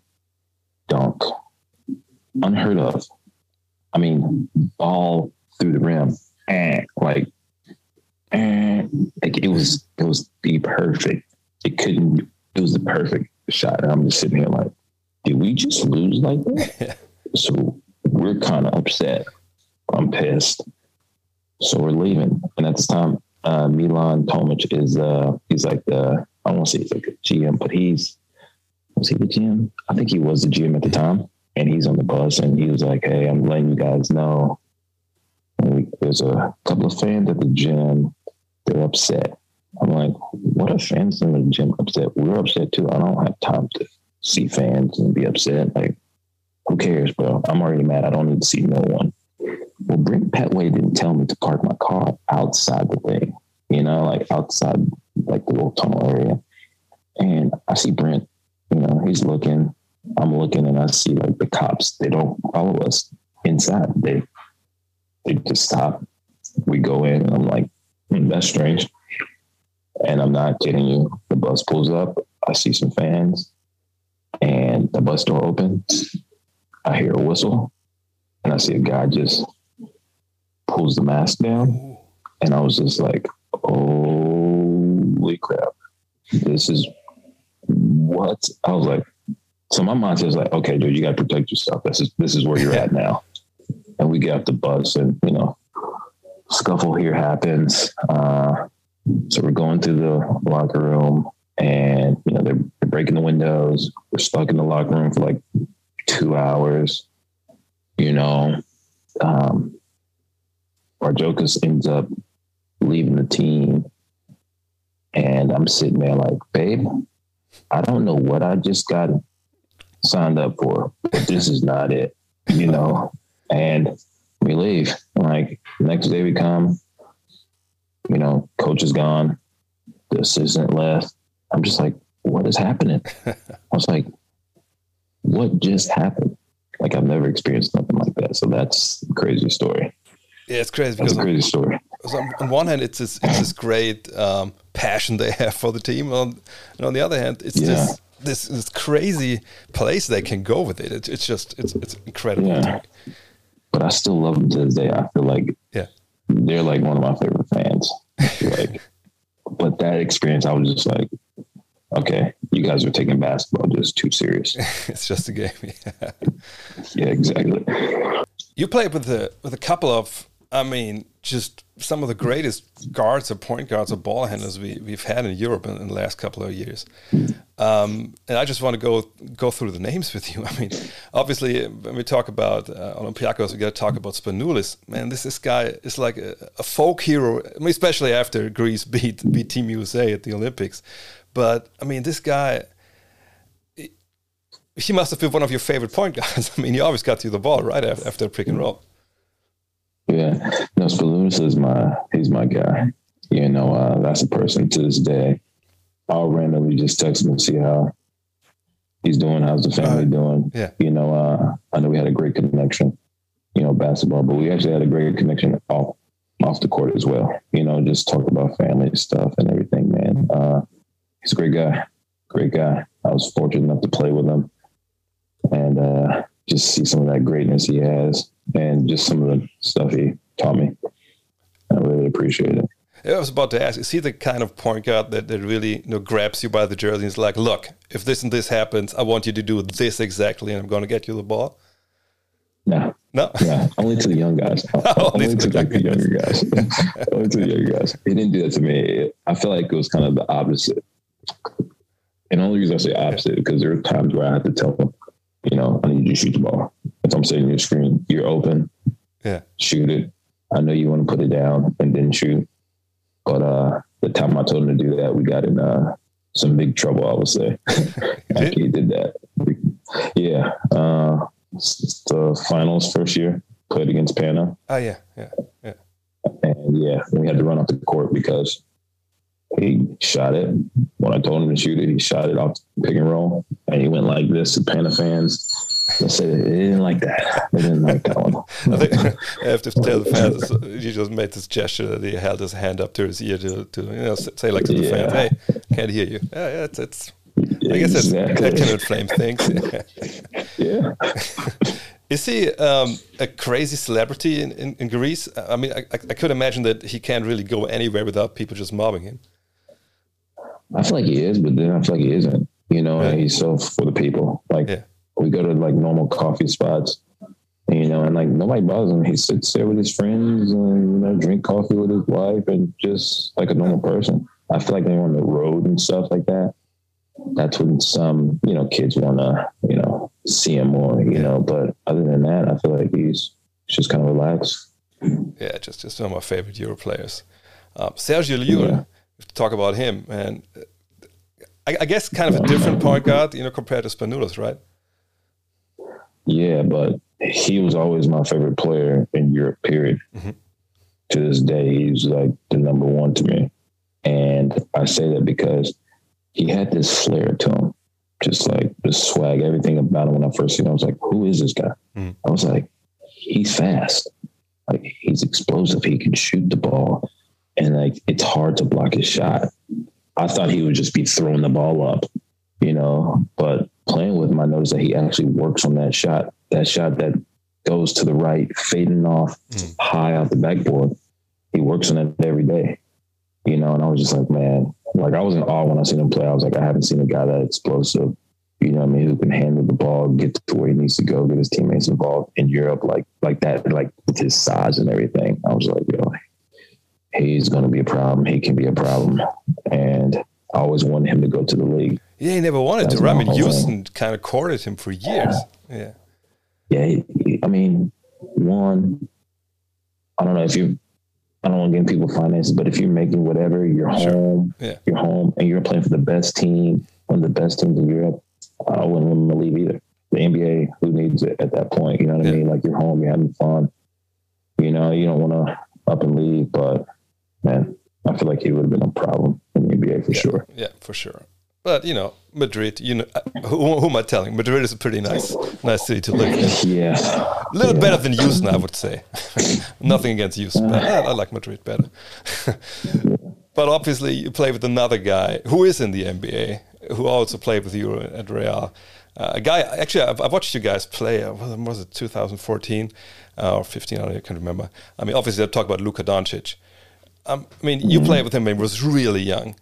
S3: dunk. Unheard of. I mean, ball through the rim, and like, and like it was it was the perfect. It couldn't. It was the perfect shot. And I'm just sitting here like, did we just lose like that? so we're kind of upset. I'm pissed. So we're leaving. And at this time, uh, Milan Tomic is, uh, he's like the, I to say he's like a GM, but he's, was he the GM? I think he was the GM at the time. And he's on the bus and he was like, Hey, I'm letting you guys know. We, there's a couple of fans at the gym. They're upset. I'm like, what are fans in the gym upset? We're upset too. I don't have time to see fans and be upset. Like, who cares, bro? I'm already mad. I don't need to see no one. Well, Brent Petway didn't tell me to park my car outside the thing, you know, like outside like the little tunnel area. And I see Brent, you know, he's looking, I'm looking, and I see like the cops, they don't follow us inside. They they just stop. We go in, and I'm like, hmm, that's strange. And I'm not kidding you. The bus pulls up. I see some fans, and the bus door opens, I hear a whistle and I see a guy just pulls the mask down. And I was just like, holy crap. This is what I was like. So my mind says like, okay, dude, you gotta protect yourself. This is this is where you're at now. And we get off the bus and you know, scuffle here happens. Uh, so we're going to the locker room and you know they're, they're breaking the windows. We're stuck in the locker room for like two hours, you know. Um, Bartzokas ends up leaving the team. And I'm sitting there like, babe, I don't know what I just got signed up for, but this is not it, you know. And we leave. Like next day we come, you know, coach is gone, the assistant left. I'm just like, what is happening? I was like, what just happened? Like I've never experienced nothing like that. So that's a crazy story.
S2: Yeah, it's crazy
S3: That's
S2: because
S3: a crazy story.
S2: so on, on one hand, it's this, it's this great um, passion they have for the team. On, and on the other hand, it's
S3: Yeah.
S2: this, this this crazy place they can go with it. It's, it's just it's it's incredible.
S3: Yeah. But I still love them to this day. I feel like
S2: Yeah.
S3: they're like one of my favorite fans. Like, but that experience, I was just like, okay, you guys are taking basketball just too serious.
S2: it's just a game.
S3: yeah, exactly.
S2: you played with a with a couple of, I mean, just some of the greatest guards or point guards or ball handlers we we've had in Europe in, in the last couple of years. Um, and I just want to go go through the names with you. I mean, obviously, when we talk about uh, Olympiacos, we got to talk about Spanoulis. Man, this this guy is like a, a folk hero, I mean, especially after Greece beat beat Team USA at the Olympics. But I mean, this guy, he- must have been one of your favorite point guards. I mean, he always got you the ball right after, pick and roll.
S3: Yeah, no, Spanoulis is my he's my guy. You know, uh, that's a person to this day. I'll randomly just text him and see how he's doing. How's the family doing?
S2: Yeah.
S3: You know, uh, I know we had a great connection. You know, basketball, but we actually had a great connection off off the court as well. You know, just talk about family stuff and everything. Man, uh, he's a great guy. Great guy. I was fortunate enough to play with him, and uh, just see some of that greatness he has, and just some of the stuff he taught me. I really appreciate it.
S2: I was about to ask, is he the kind of point guard that, that really you know, grabs you by the jersey and is like, look, if this and this happens, I want you to do this exactly, and I'm going to get you the ball?
S3: No,
S2: No.
S3: yeah, only to the young guys.
S2: Only
S3: only
S2: to
S3: like the
S2: young
S3: younger guys. only to the younger guys. He didn't do that to me. I feel like it was kind of the opposite. And only reason I say opposite because there are times where I have to tell them, you know, I need you to shoot the ball. If I'm setting your screen, you're open,
S2: Yeah.
S3: shoot it. I know you want to put it down and then shoot. But uh the time I told him to do that, we got in uh some big trouble, I would say. After he did that. Yeah. Uh the finals first year, played against Pana.
S2: Oh, yeah, yeah, yeah.
S3: And yeah, we had to run off the court because he shot it. When I told him to shoot it, he shot it off the pick and roll. And he went like this to Pana fans. I said they didn't like that. They didn't like that one.
S2: I think I have to tell the fans, you just made this gesture that he held his hand up to his ear to, to you know, say like to the fans, hey, can't hear you. Yeah, yeah, it's, it's I guess that's, that can inflame things.
S3: yeah.
S2: Is he um, a crazy celebrity in, in, in Greece? I mean, I, I could imagine that he can't really go anywhere without people just mobbing him.
S3: I feel like he is, but then I feel like he isn't. You know,
S2: Yeah.
S3: he's so for the people. Like
S2: Yeah.
S3: we go to like normal coffee spots, you know, and like nobody bothers him. He sits there with his friends and you know drink coffee with his wife and just like a normal person. I feel like when you're on the road and stuff like that, that's when some you know kids want to you know see him more. You know, but other than that, I feel like he's just kind of relaxed.
S2: Yeah, just just one of my favorite Euro players. Um, Sergio Llull,
S3: Yeah.
S2: Talk about him, and I, I guess kind of a different point guard, you know, compared to Spanoulis, right?
S3: Yeah, but he was always my favorite player in Europe, period.
S2: Mhm.
S3: To this day, he's like the number one to me. And I say that because he had this flair to him, just like the swag, everything about him. When I first seen him, I was like, who is this guy?
S2: Mhm.
S3: I was like, he's fast. Like he's explosive. He can shoot the ball. And like it's hard to block his shot. I thought he would just be throwing the ball up, you know, but playing with him, I noticed that he actually works on that shot, that shot that goes to the right, fading off
S2: Mm.
S3: high off the backboard. He works on it every day, you know, and I was just like, man, like I was in awe when I seen him play. I was like, I haven't seen a guy that explosive, you know what I mean, who can handle the ball, get to where he needs to go, get his teammates involved in Europe, like like that, like with his size and everything. I was like, yo, he's gonna be a problem. He can be a problem. And I always wanted him to go to the league.
S2: Yeah, he never wanted
S3: That's
S2: to. I
S3: my
S2: mean,
S3: thing.
S2: Houston kind of courted him for years. Yeah,
S3: Yeah, he- he- I mean, one, I don't know if you, I don't want to give people finances, but if you're making whatever, you're
S2: Sure.
S3: home,
S2: Yeah.
S3: you're home, and you're playing for the best team, one of the best teams in Europe, I wouldn't want him to leave either. the NBA, who needs it at that point? You know what yeah. I mean? Like you're home, you're having fun. You know, you don't want to up and leave, but man, I feel like he would have been a problem in the NBA for
S2: yeah.
S3: sure.
S2: Yeah, for sure. But you know, Madrid. You know, uh, who, who, am I telling? Madrid is a pretty nice, nice city to live in.
S3: Yeah,
S2: a little yeah. better than Houston, I would say. Nothing against Houston, but I, I like Madrid better. but obviously, you play with another guy who is in the NBA, who also played with you at Real. Uh, a guy, actually, I've, I've, watched you guys play. Uh, was it 2014 uh, or 15? I can't remember. I mean, obviously, I talk about Luka Doncic. Um, I mean, you played with him when he was really young.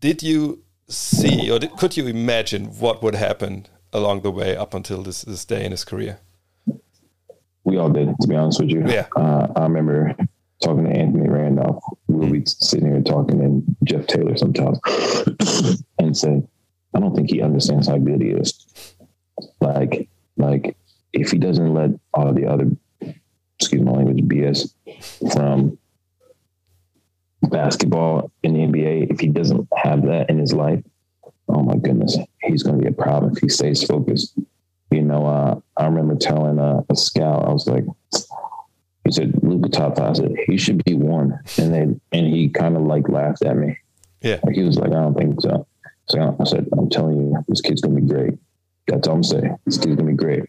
S2: Did you see, or did, could you imagine what would happen along the way up until this, this day in his career?
S3: We all did, to be honest with you.
S2: Yeah.
S3: Uh, I remember talking to Anthony Randolph. We'll be sitting here talking, and Jeff Taylor sometimes, and said, "I don't think he understands how good he is. Like, like if he doesn't let all the other, excuse my language, BS from basketball in the NBA, if he doesn't have that in his life, oh my goodness, he's going to be a problem if he stays focused. You know, uh, I remember telling uh, a scout, I was like, he said, Luka top five. I said, he should be one. And then, and he kind of like laughed at me.
S2: Yeah.
S3: Like he was like, I don't think so. So I said, I'm telling you, this kid's going to be great. That's all I'm saying. This kid's going to be great.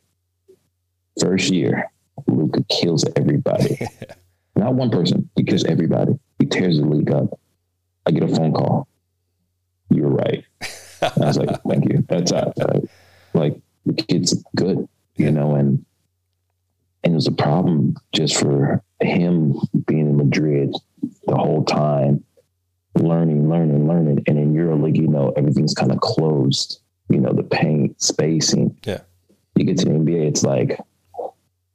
S3: First year, Luka kills everybody. Not one person, he kills everybody. He tears the league up. I get a phone call. You're right. And I was like, thank you. That's uh, like the kid's good, you know, and and it was a problem just for him being in Madrid the whole time, learning, learning, learning. And in EuroLeague, you know, everything's kind of closed. You know, the paint, spacing.
S2: Yeah.
S3: You get to the NBA, it's like,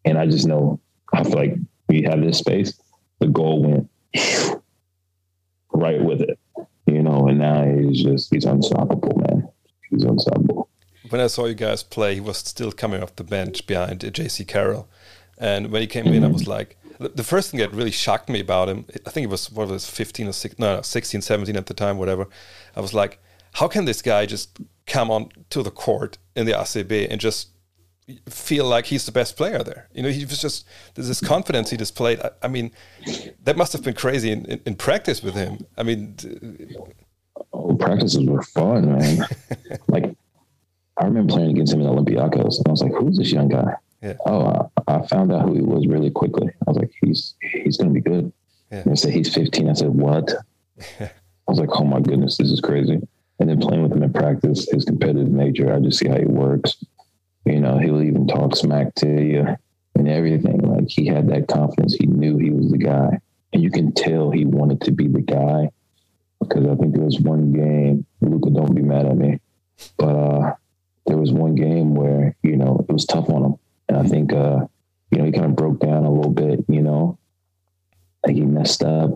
S3: and I just know I feel like we have this space. The goal went right with it, you know, and now he's just, he's unstoppable, man. He's unstoppable.
S2: When I saw you guys play, he was still coming off the bench behind Jaycee Carroll. And when he came mm-hmm. in, I was like, the first thing that really shocked me about him, I think it was, what was 15 or 16, no, 16, 17 at the time, whatever. I was like, how can this guy just come on to the court in the ACB and just feel like he's the best player there. You know, he was just there's this confidence he displayed. I, I mean, that must have been crazy in, in, in practice with him. I mean,
S3: oh, practices were fun, man. like I remember playing against him in Olympiacos, and I was like, "Who's this young guy?"
S2: Yeah.
S3: Oh, I, I, found out who he was really quickly. I was like, "He's he's going to be good." Yeah. And they said he's 15. I said, "What?" I was like, "Oh my goodness, this is crazy." And then playing with him in practice, his competitive nature, I just see how he works you know, he'll even talk smack to you and everything. Like he had that confidence. He knew he was the guy. And you can tell he wanted to be the guy because I think there was one game, Luka, don't be mad at me, but uh, there was one game where, you know, it was tough on him. And I think, uh, you know, he kind of broke down a little bit, you know, like he messed up.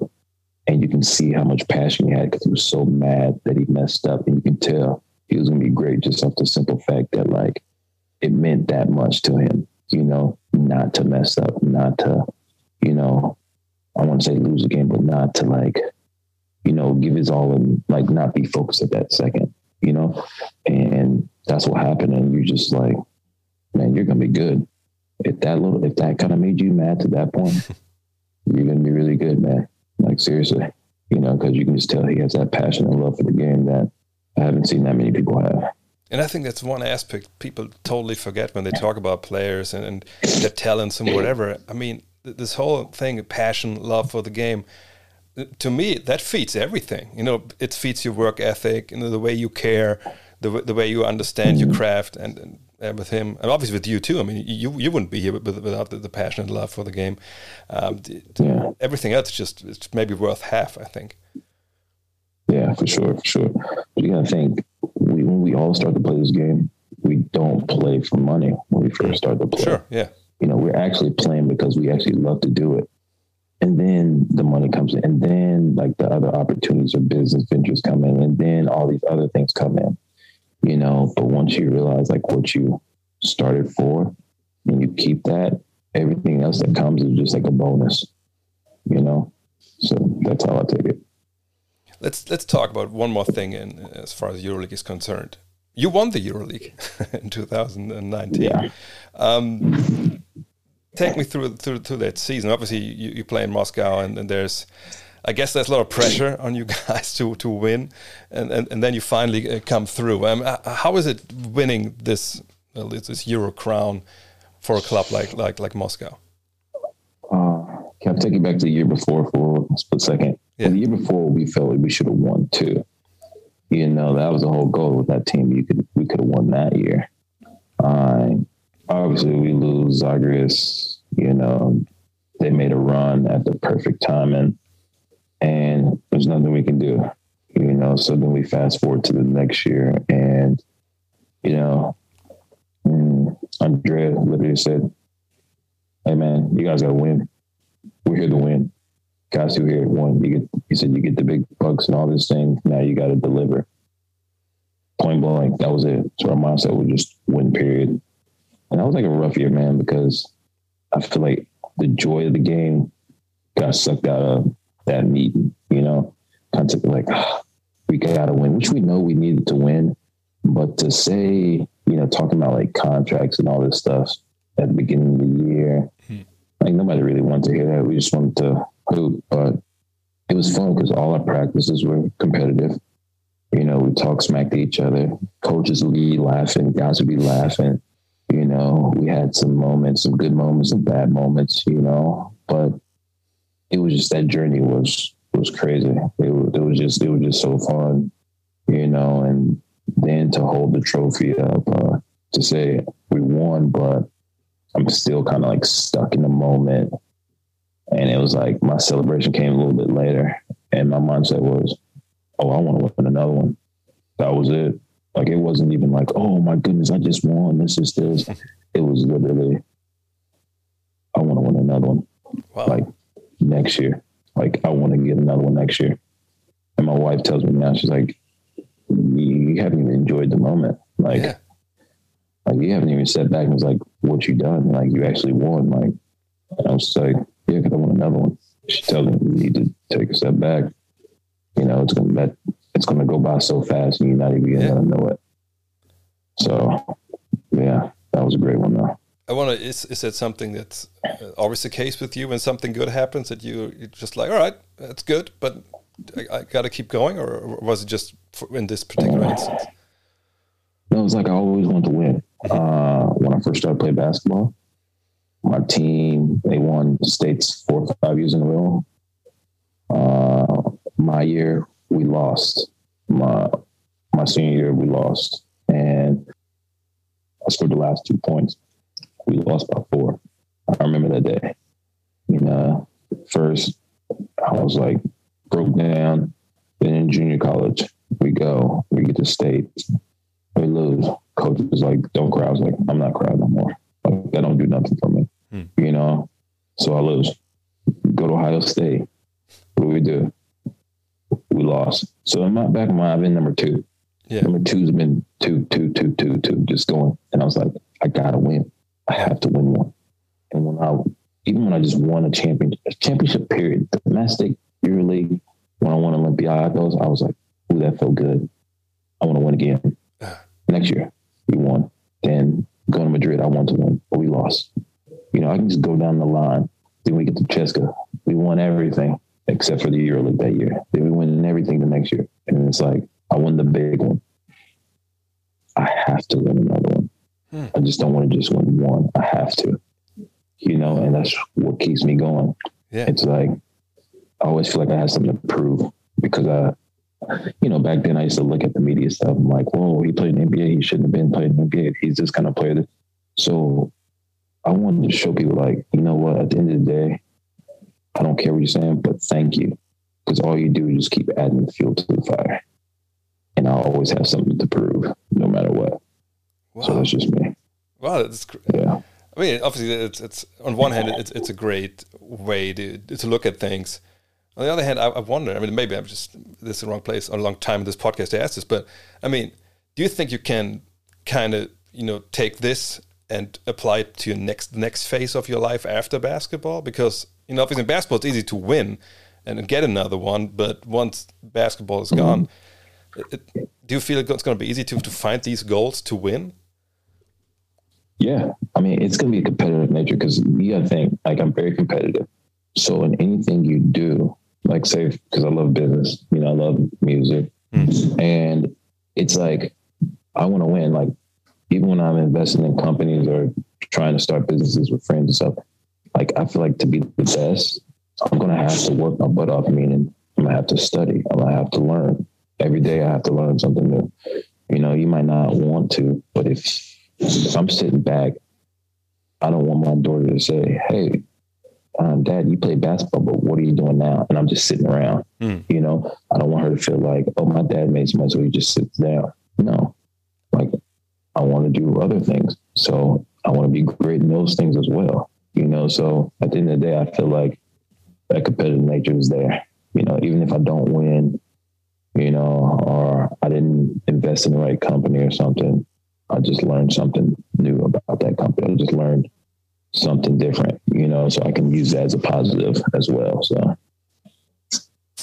S3: And you can see how much passion he had because he was so mad that he messed up. And you can tell he was going to be great just off the simple fact that, like, it meant that much to him, you know, not to mess up, not to, you know, I want to say lose a game, but not to like, you know, give his all and like not be focused at that second, you know? And that's what happened. And you're just like, man, you're gonna be good. If that little if that kind of made you mad to that point, you're gonna be really good, man. Like seriously. You know, because you can just tell he has that passion and love for the game that I haven't seen that many people have.
S2: And I think that's one aspect people totally forget when they talk about players and, and their talents and whatever. I mean, this whole thing, passion, love for the game, to me, that feeds everything. You know, it feeds your work ethic, you know, the way you care, the, the way you understand your craft, and, and, and with him, and obviously with you too. I mean, you you wouldn't be here without the, the passion and love for the game. Um, yeah. Everything else just it's maybe worth half, I think.
S3: Yeah, for sure, for sure. But you gotta think we when we all start to play this game, we don't play for money when we first start to play.
S2: Sure, yeah.
S3: You know, we're actually playing because we actually love to do it. And then the money comes in, and then like the other opportunities or business ventures come in, and then all these other things come in. You know, but once you realize like what you started for and you keep that, everything else that comes is just like a bonus. You know? So that's how I take it.
S2: Let's let's talk about one more thing in as far as EuroLeague is concerned. you won the EuroLeague in 2019. Yeah. Um, take me through through through that season. Obviously, you, you play in Moscow, and, and there's, I guess, there's a lot of pressure on you guys to to win, and and, and then you finally uh, come through. Um, how is it winning this well, this Euro crown for a club like like like Moscow?
S3: Uh, can I take you back to the year before for a split second? Yeah. The year before, we felt like we should have won too. You know, that was the whole goal with that team. You could we could have won that year. Uh, obviously, we lose Zagreus. You know, they made a run at the perfect time, and and there's nothing we can do. You know, so then we fast forward to the next year, and you know, mm, Andrea literally said, "Hey man, you guys got to win. We're here to win guys who here one, you get you said you get the big bucks and all this thing. Now you got to deliver. Point blank, that was it. So our mindset was just win. Period. And that was like a rough year, man, because I feel like the joy of the game got sucked out of that meeting. You know, kind of like oh, we got to win, which we know we needed to win, but to say you know talking about like contracts and all this stuff at the beginning of the year. Hmm. Like nobody really wanted to hear that. We just wanted to hoop, but it was fun because all our practices were competitive. You know, we talk smack to each other. Coaches would be laughing, guys would be laughing. You know, we had some moments, some good moments, some bad moments. You know, but it was just that journey was was crazy. It, it was just it was just so fun. You know, and then to hold the trophy up, uh, to say we won, but I'm still kind of like stuck in the moment and it was like my celebration came a little bit later. And my mindset was, oh, I want to win another one. That was it. Like it wasn't even like, oh my goodness, I just won. This is this. It was literally, I want to win another one. Wow. Like next year. Like I want to get another one next year. And my wife tells me now, she's like, you haven't even enjoyed the moment. Like, yeah. like you haven't even sat back and was like, what you done? Like you actually won. Like I was like, yeah, because I want another one. She tells me you need to take a step back. You know, it's gonna that it's gonna go by so fast, and you're not even gonna yeah. know it. So, yeah, that was a great one though.
S2: I want to. Is is that something that's uh, always the case with you when something good happens that you you're just like, all right, that's good, but I, I got to keep going, or, was it just in this particular instance?
S3: No, it was like I always wanted to win. Uh, when I first started playing basketball, my team, they won states four or five years in a row. Uh, my year, we lost. My my senior year, we lost, and I scored the last two points. We lost by four. I remember that day. You know, first I was like broke down. Then in junior college, we go, we get to state, we lose. Coach was like, "Don't cry." I was like, "I'm not crying no more. Like, that don't do nothing for me." Mm. You know, so I lose. Go to Ohio State. What do we do? We lost. So in my back of my, I've been number two. Yeah. Number two's been two, two, two, two, two, just going. And I was like, I gotta win. I have to win one. And when I, even when I just won a championship, a championship period, domestic, EuroLeague, when I won Olympiacos, I was like, ooh, that felt good. I want to win again. Next year, we won. Then going to Madrid, I want to win, but we lost. You know, I can just go down the line. Then we get to CSKA. We won everything except for the EuroLeague that year. Then we win everything the next year. And it's like, I won the big one. I have to win another one. Hmm. I just don't want to just win one. I have to. You know, and that's what keeps me going. Yeah. It's like I always feel like I have something to prove because I you know, back then I used to look at the media stuff. I'm like, whoa, he played in NBA. He shouldn't have been playing in NBA. He's this kind of player. So I wanted to show people like, you know what, at the end of the day, I don't care what you're saying, but thank you. Because all you do is just keep adding fuel to the fire. And I'll always have something to prove, no matter what. Wow. So that's just me.
S2: Wow, that's yeah. I mean, obviously, it's it's on one hand, it's it's a great way to to look at things. On the other hand, I, I wonder. I mean, maybe I'm just this is the wrong place or a long time in this podcast to ask this, but I mean, do you think you can kind of you know take this and apply it to your next next phase of your life after basketball? Because you know, obviously in basketball it's easy to win and get another one, but once basketball is gone, do you feel it's going to be easy to, to find these goals to win?
S3: Yeah, I mean, it's going to be a competitive nature because you got to think like I'm very competitive. So in anything you do, like say, because I love business, you know, I love music, mm. and it's like I want to win. Like even when I'm investing in companies or trying to start businesses with friends and stuff, like I feel like to be the best, I'm gonna have to work my butt off. Meaning, I'm gonna have to study. I'm gonna have to learn every day. I have to learn something new. You know, you might not want to, but if if I'm sitting back, I don't want my daughter to say, "Hey, um, Dad, you play basketball, but what are you doing now?" And I'm just sitting around. Mm. You know, I don't want her to feel like, "Oh, my dad made so much, so he just sits down." No, like I want to do other things. So I want to be great in those things as well. You know, so at the end of the day, I feel like that competitive nature is there. You know, even if I don't win, you know, or I didn't invest in the right company or something, I just learned something new about that company. I just learned something different, you know, so I can use that as a positive as well. So,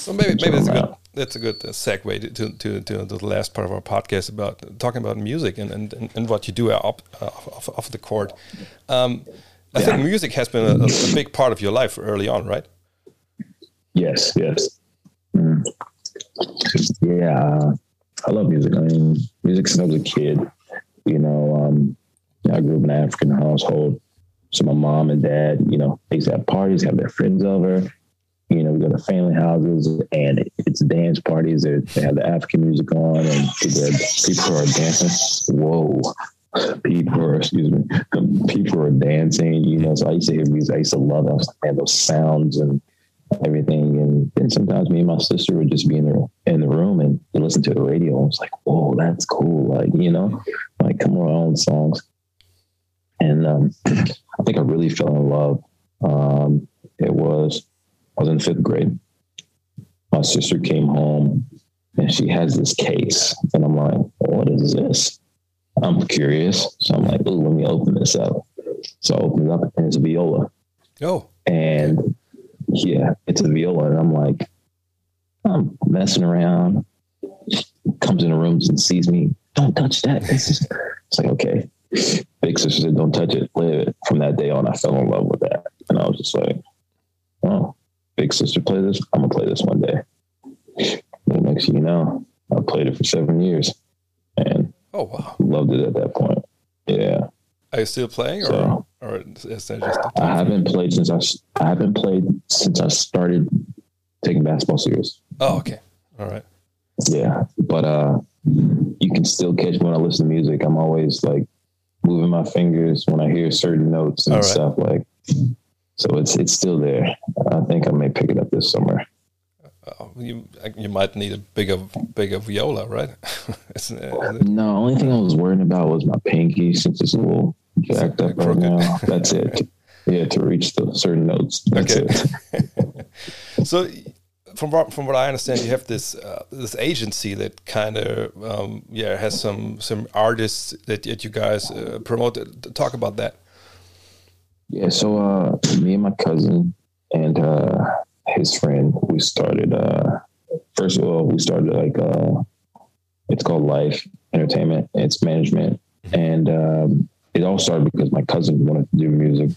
S2: well, maybe maybe that's a good that's a good segue to, to, to, the last part of our podcast about talking about music and, and, and what you do up off, off the court. Um, I yeah. think music has been a, a, big part of your life early on, right?
S3: Yes, yes. Mm. Yeah, I love music. I mean, music since I was a kid. You know, um, I grew up in an African household. So my mom and dad, you know, they used to have parties, have their friends over. You know, we go to family houses and it's dance parties. They, they have the African music on and people are, people are dancing. Whoa. People are, excuse me, people are dancing, you know. So I used to hear music. I used to love those, man, those sounds and everything. And then sometimes me and my sister would just be in the in the room and listen to the radio. And it's like, whoa, that's cool. Like, you know, like come on, own songs. And um, I think I really fell in love. Um, it was I was in fifth grade. My sister came home and she has this case, and I'm like, what is this? I'm curious, so I'm like, oh, let me open this up. So I open it up, and it's a viola.
S2: Oh,
S3: and yeah, it's a viola. And I'm like, I'm messing around. She Comes in the room and sees me. Don't touch that. It's, just, it's like, okay. Big sister said, don't touch it. Play it. From that day on, I fell in love with that. And I was just like, oh, big sister play this. I'm to play this one day. And next thing you know, I played it for seven years. And
S2: oh, wow.
S3: Loved it at that point. Yeah.
S2: Are you still playing, so, or, or is that just?
S3: I haven't played since I I haven't played since I started taking basketball serious.
S2: Oh, okay, all right.
S3: Yeah, but uh, you can still catch me when I listen to music. I'm always like moving my fingers when I hear certain notes and right. stuff like. So it's it's still there. I think I may pick it up this summer.
S2: Uh, you you might need a bigger bigger viola, right?
S3: no, the only thing I was worrying about was my pinky since it's a little jacked up right now. That's it. Yeah, to reach the certain notes. That's
S2: okay. so, from what, from what I understand, you have this uh, this agency that kind of um, yeah has some some artists that, that you guys uh, promote. Talk about that.
S3: Yeah, so uh, me and my cousin and uh, his friend, we started. Uh, first of all, we started like uh, it's called Life Entertainment. It's management, and um, it all started because my cousin wanted to do music,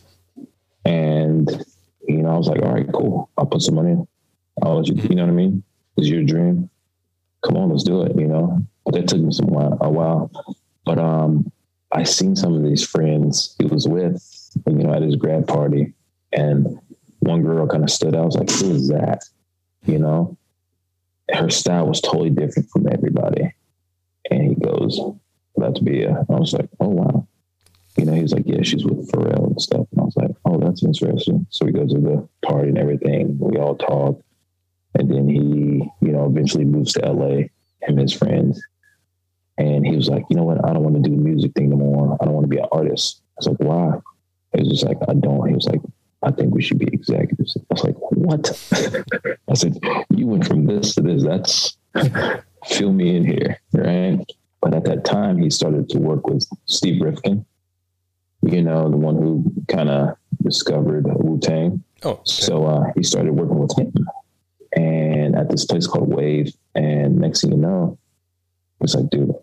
S3: and you know I was like, all right, cool, I'll put some money. In. I'll let you, you know what I mean? It's your dream. Come on, let's do it. You know, but that took me some while, a while. But um, I seen some of these friends he was with, you know, at his grad party, and one girl kind of stood out. I was like, who is that? You know, her style was totally different from everybody. And he goes, that's Bia. I was like, oh, wow you know, he's like, yeah, she's with Pharrell and stuff. And I was like, oh, that's interesting. So we go to the party and everything. We all talk. And then he, you know, eventually moves to LA, him and his friends. And he was like, you know what? I don't want to do the music thing no more. I don't want to be an artist. I was like, why? He was just like, I don't. He was like, I think we should be executives. I was like, what? I said, you went from this to this. That's fill me in here. Right. But at that time, he started to work with Steve Rifkin you know, the one who kind of discovered Wu Tang.
S2: Oh, okay.
S3: so uh, he started working with him, and at this place called Wave. And next thing you know, It's like, dude,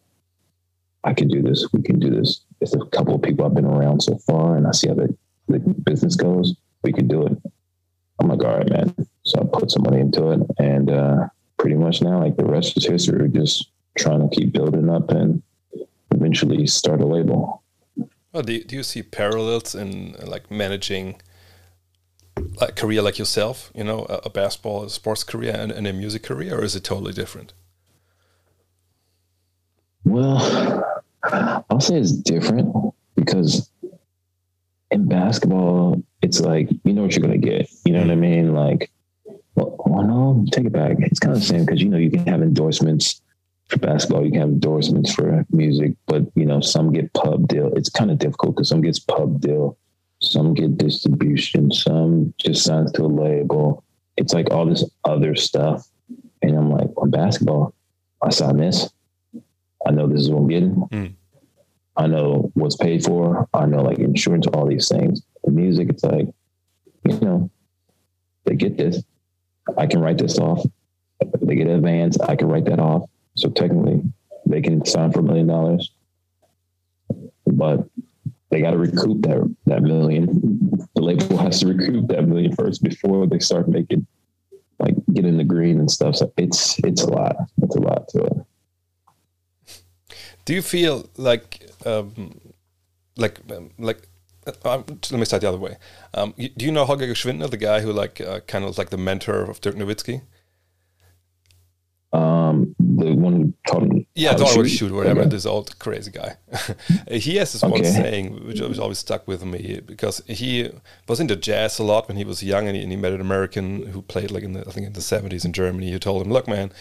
S3: I can do this. We can do this. It's a couple of people I've been around so far, and I see how the, the business goes. We can do it. I'm like, all right, man. So I put some money into it, and uh, pretty much now, like the rest is history. We're just trying to keep building up and eventually start a label.
S2: Well, do you, do you see parallels in like managing a career like yourself? You know, a, a basketball, a sports career, and, and a music career, or is it totally different?
S3: Well, I'll say it's different because in basketball, it's like you know what you're gonna get. You know what I mean? Like, well, well no, take it back. It's kind of the same because you know you can have endorsements for basketball, you can have endorsements for music, but you know some get pub deal. It's kind of difficult because some gets pub deal, some get distribution, some just signs to a label. It's like all this other stuff, and I'm like, on basketball, I sign this. I know this is what I'm getting. Mm. I know what's paid for. I know like insurance, all these things. The music, it's like, you know, they get this. I can write this off. They get advance. I can write that off. So technically, they can sign for a million dollars, but they got to recoup that that million. The label has to recoup that million first before they start making like get in the green and stuff. So it's it's a lot. It's a lot to it.
S2: Do you feel like um, like um, like uh, let me start the other way. Um, do you know Holger Geschwindner, the guy who like uh, kind of was like the mentor of Dirk Nowitzki?
S3: Um, the one who taught him.
S2: Yeah, taught him shoot, whatever. Okay. This old crazy guy. he has this okay. one saying, which was always stuck with me because he was into jazz a lot when he was young, and he, and he met an American who played like in the I think in the seventies in Germany. Who told him, "Look, man,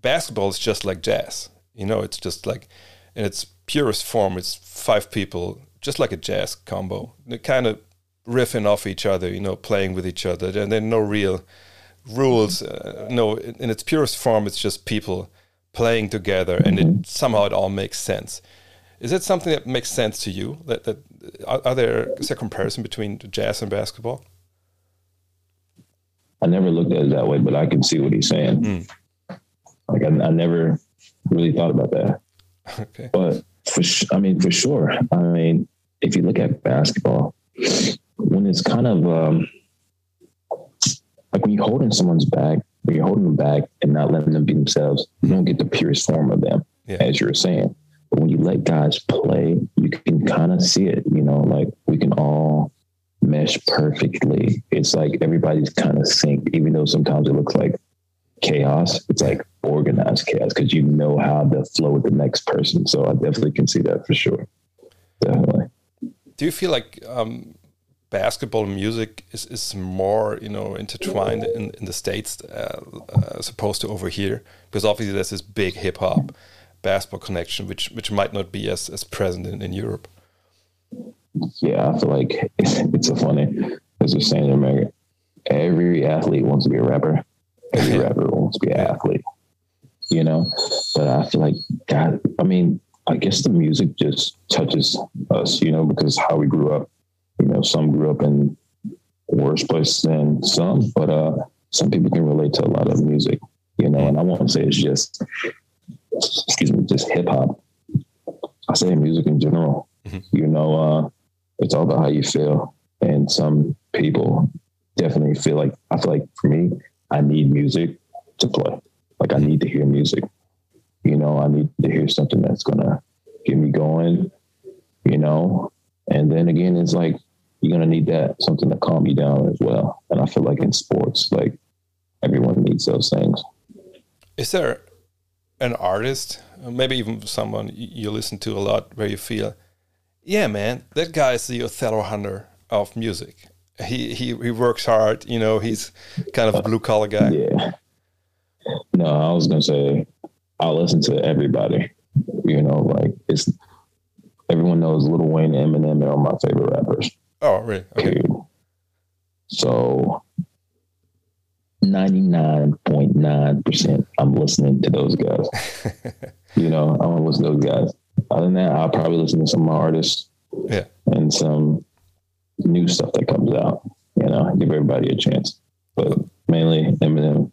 S2: basketball is just like jazz. You know, it's just like in its purest form, it's five people, just like a jazz combo. They kind of riffing off each other, you know, playing with each other, and then no real." rules. Uh, no, in its purest form, it's just people playing together, and mm-hmm. it somehow it all makes sense. Is it something that makes sense to you? That that are, are there is there a comparison between jazz and basketball?
S3: I never looked at it that way, but I can see what he's saying. Mm. Like I, I, never really thought about that. Okay. But for I mean, for sure. I mean, if you look at basketball, when it's kind of um, like when you're holding someone's back, when you're holding them back and not letting them be themselves, you don't get the purest form of them, yeah. as you're saying. But when you let guys play, you can kind of see it, you know, like we can all mesh perfectly. It's like everybody's kind of sync, even though sometimes it looks like chaos. It's like organized chaos because you know how to flow with the next person. So I definitely can see that for sure. Definitely.
S2: Do you feel like um, basketball music is, is more you know intertwined in, in the states uh, uh, as opposed to over here because obviously there's this big hip hop basketball connection which which might not be as, as present in, in Europe.
S3: Yeah, I feel like it's, it's so funny as you're saying in America, every athlete wants to be a rapper. Every rapper wants to be an athlete. You know, but I feel like God. I mean, I guess the music just touches us. You know, because how we grew up you know, some grew up in worse places than some, but uh, some people can relate to a lot of music, you know, and I won't say it's just, excuse me, just hip hop. I say music in general, mm-hmm. you know, uh, it's all about how you feel. And some people definitely feel like, I feel like for me, I need music to play. Like I need to hear music. You know, I need to hear something that's to get me going, you know. And then again, it's like you're to need that something to calm you down as well. And I feel like in sports, like everyone needs those things.
S2: Is there an artist, maybe even someone you listen to a lot, where you feel, yeah, man, that guy is the Othello Hunter of music. He he he works hard. You know, he's kind of a blue collar guy.
S3: Yeah. No, I was gonna say I listen to everybody. You know, like it's everyone knows Lil Wayne, Eminem are my favorite rappers.
S2: Oh, really? Okay.
S3: So 99.9% I'm listening to those guys. you know, I want to listen to those guys. Other than that, I'll probably listen to some of my artists.
S2: Yeah.
S3: And some new stuff that comes out. You know, give everybody a chance. But mainly Eminem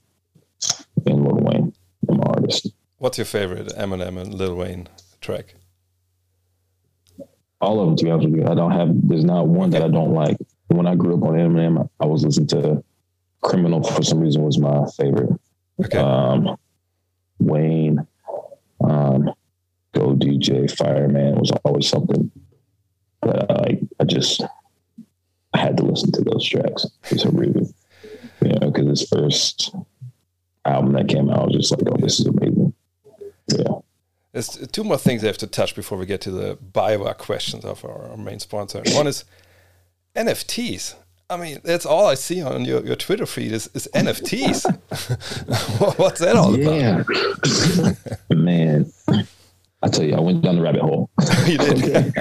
S3: and Lil Wayne, I'm an artist.
S2: What's your favorite Eminem and Lil Wayne track?
S3: All of them, to be honest with you. I don't have. There's not one that I don't like. When I grew up on Eminem, I was listening to Criminal for some reason was my favorite.
S2: Okay.
S3: Um, Wayne, um, Go DJ, Fireman was always something that I, I just I had to listen to those tracks for some reason. You know, because his first album that came out, I was just like, oh, this is amazing. Yeah.
S2: There's two more things I have to touch before we get to the BayWa questions of our, our main sponsor. One is NFTs. I mean, that's all I see on your, your Twitter feed is, is NFTs. What's that all
S3: yeah. about? Man, I tell you, I went down the rabbit hole.
S2: you did.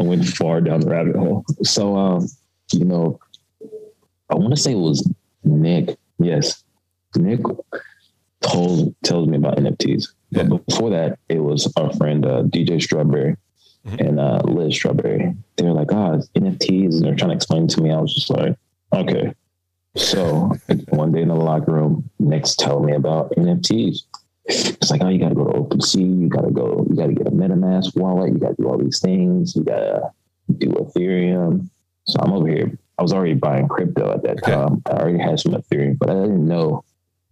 S3: I went far down the rabbit hole. So, um, you know, I want to say it was Nick. Yes, Nick told tells me about NFTs. But before that, it was our friend uh, DJ Strawberry mm-hmm. and uh, Liz Strawberry. They were like, "Ah, oh, NFTs," and they're trying to explain to me. I was just like, "Okay." So one day in the locker room, Nick's telling me about NFTs. It's like, oh, you got to go to OpenSea. You got to go. You got to get a MetaMask wallet. You got to do all these things. You got to do Ethereum. So I'm over here. I was already buying crypto at that okay. time. I already had some Ethereum, but I didn't know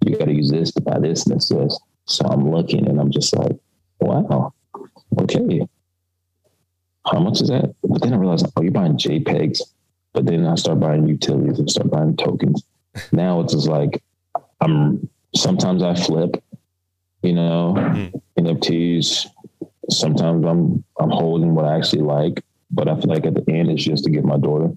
S3: you got to use this to buy this and this, this. So I'm looking and I'm just like, wow, okay. How much is that? But then I realized, oh, you're buying JPEGs. But then I start buying utilities and start buying tokens. now it's just like I'm sometimes I flip, you know, mm. NFTs. Sometimes I'm I'm holding what I actually like, but I feel like at the end it's just to get my daughter.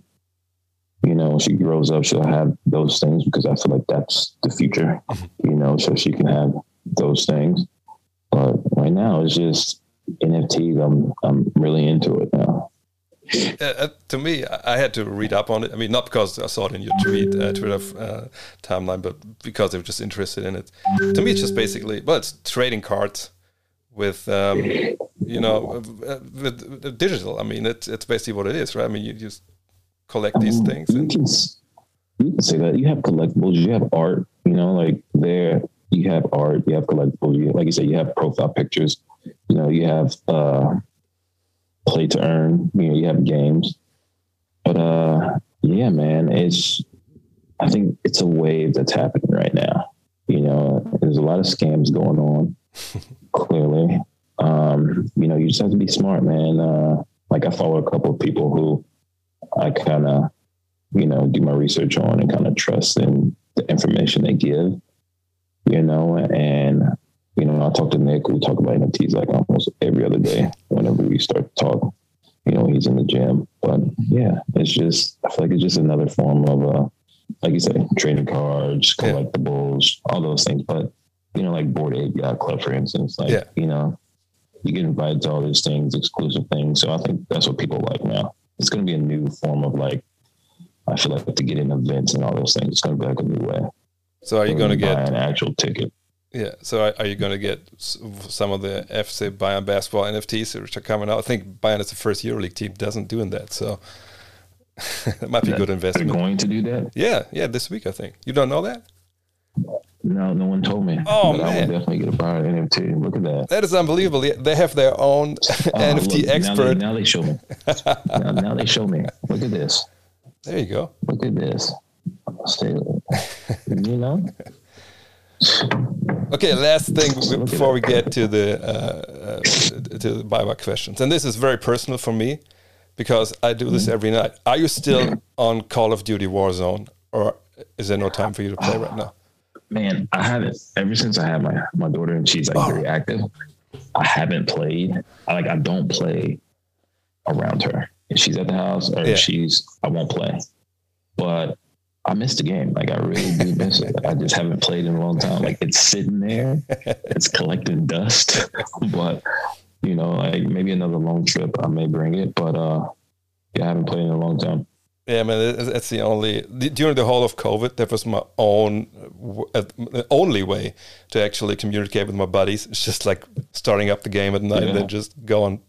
S3: You know, when she grows up, she'll have those things because I feel like that's the future. Mm-hmm. You know, so she can have those things. But right now, it's just NFTs. I'm I'm really into it now.
S2: Uh, uh, to me, I had to read up on it. I mean, not because I saw it in your tweet, uh, Twitter uh, timeline, but because I was just interested in it. To me, it's just basically, well, it's trading cards with, um, you know, uh, with, with, digital. I mean, it's it's basically what it is, right? I mean, you just collect these um, things.
S3: You can, you can say that. You have collectibles. You have art. You know, like there you have art, you have collectibles, you, like you said, you have profile pictures, you know, you have uh, play to earn, you know, you have games. But uh, yeah, man, it's I think it's a wave that's happening right now. You know, there's a lot of scams going on. clearly, um, you know, you just have to be smart, man. Uh, like I follow a couple of people who I kind of, you know, do my research on and kind of trust in the information they give you know, and you know, I talk to Nick. We talk about NFTs like almost every other day whenever we start to talk. You know, he's in the gym, but yeah, it's just I feel like it's just another form of uh, like you said, trading cards, collectibles, yeah. all those things. But you know, like Bored Ape Yacht Club, for instance, like yeah. you know, you get invited to all these things, exclusive things. So I think that's what people like now. It's going to be a new form of like, I feel like to get in events and all those things. It's going to be like a new way.
S2: So are you going to get
S3: an actual ticket?
S2: Yeah. So are you going to get some of the FC Bayern basketball NFTs which are coming out? I think Bayern is the first EuroLeague team doesn't doing that, so that might be a good investment.
S3: They're going to do that?
S2: Yeah, yeah. This week, I think. You don't know that?
S3: No, no one told me.
S2: Oh but man, I will
S3: definitely get a Bayern NFT. Look at that.
S2: That is unbelievable. They have their own oh, NFT
S3: look,
S2: expert.
S3: Now they, now they, show me. now, now they show me. Look at this.
S2: There you go.
S3: Look at this. Stay, you know.
S2: Okay, last thing before we get to the uh, uh, to the BayWa questions, and this is very personal for me because I do this mm-hmm. every night. Are you still on Call of Duty Warzone, or is there no time for you to play right now?
S3: Man, I haven't ever since I had my my daughter and she's like oh. very active. I haven't played. I like I don't play around her. If she's at the house or yeah. she's I won't play. But I missed the game. Like I really do miss it. I just haven't played in a long time. Like it's sitting there, it's collecting dust. but you know, like maybe another long trip, I may bring it. But uh, yeah, I haven't played in a long time.
S2: Yeah, I mean, that's the only during the whole of COVID. That was my own uh, only way to actually communicate with my buddies. It's just like starting up the game at night yeah. and then just going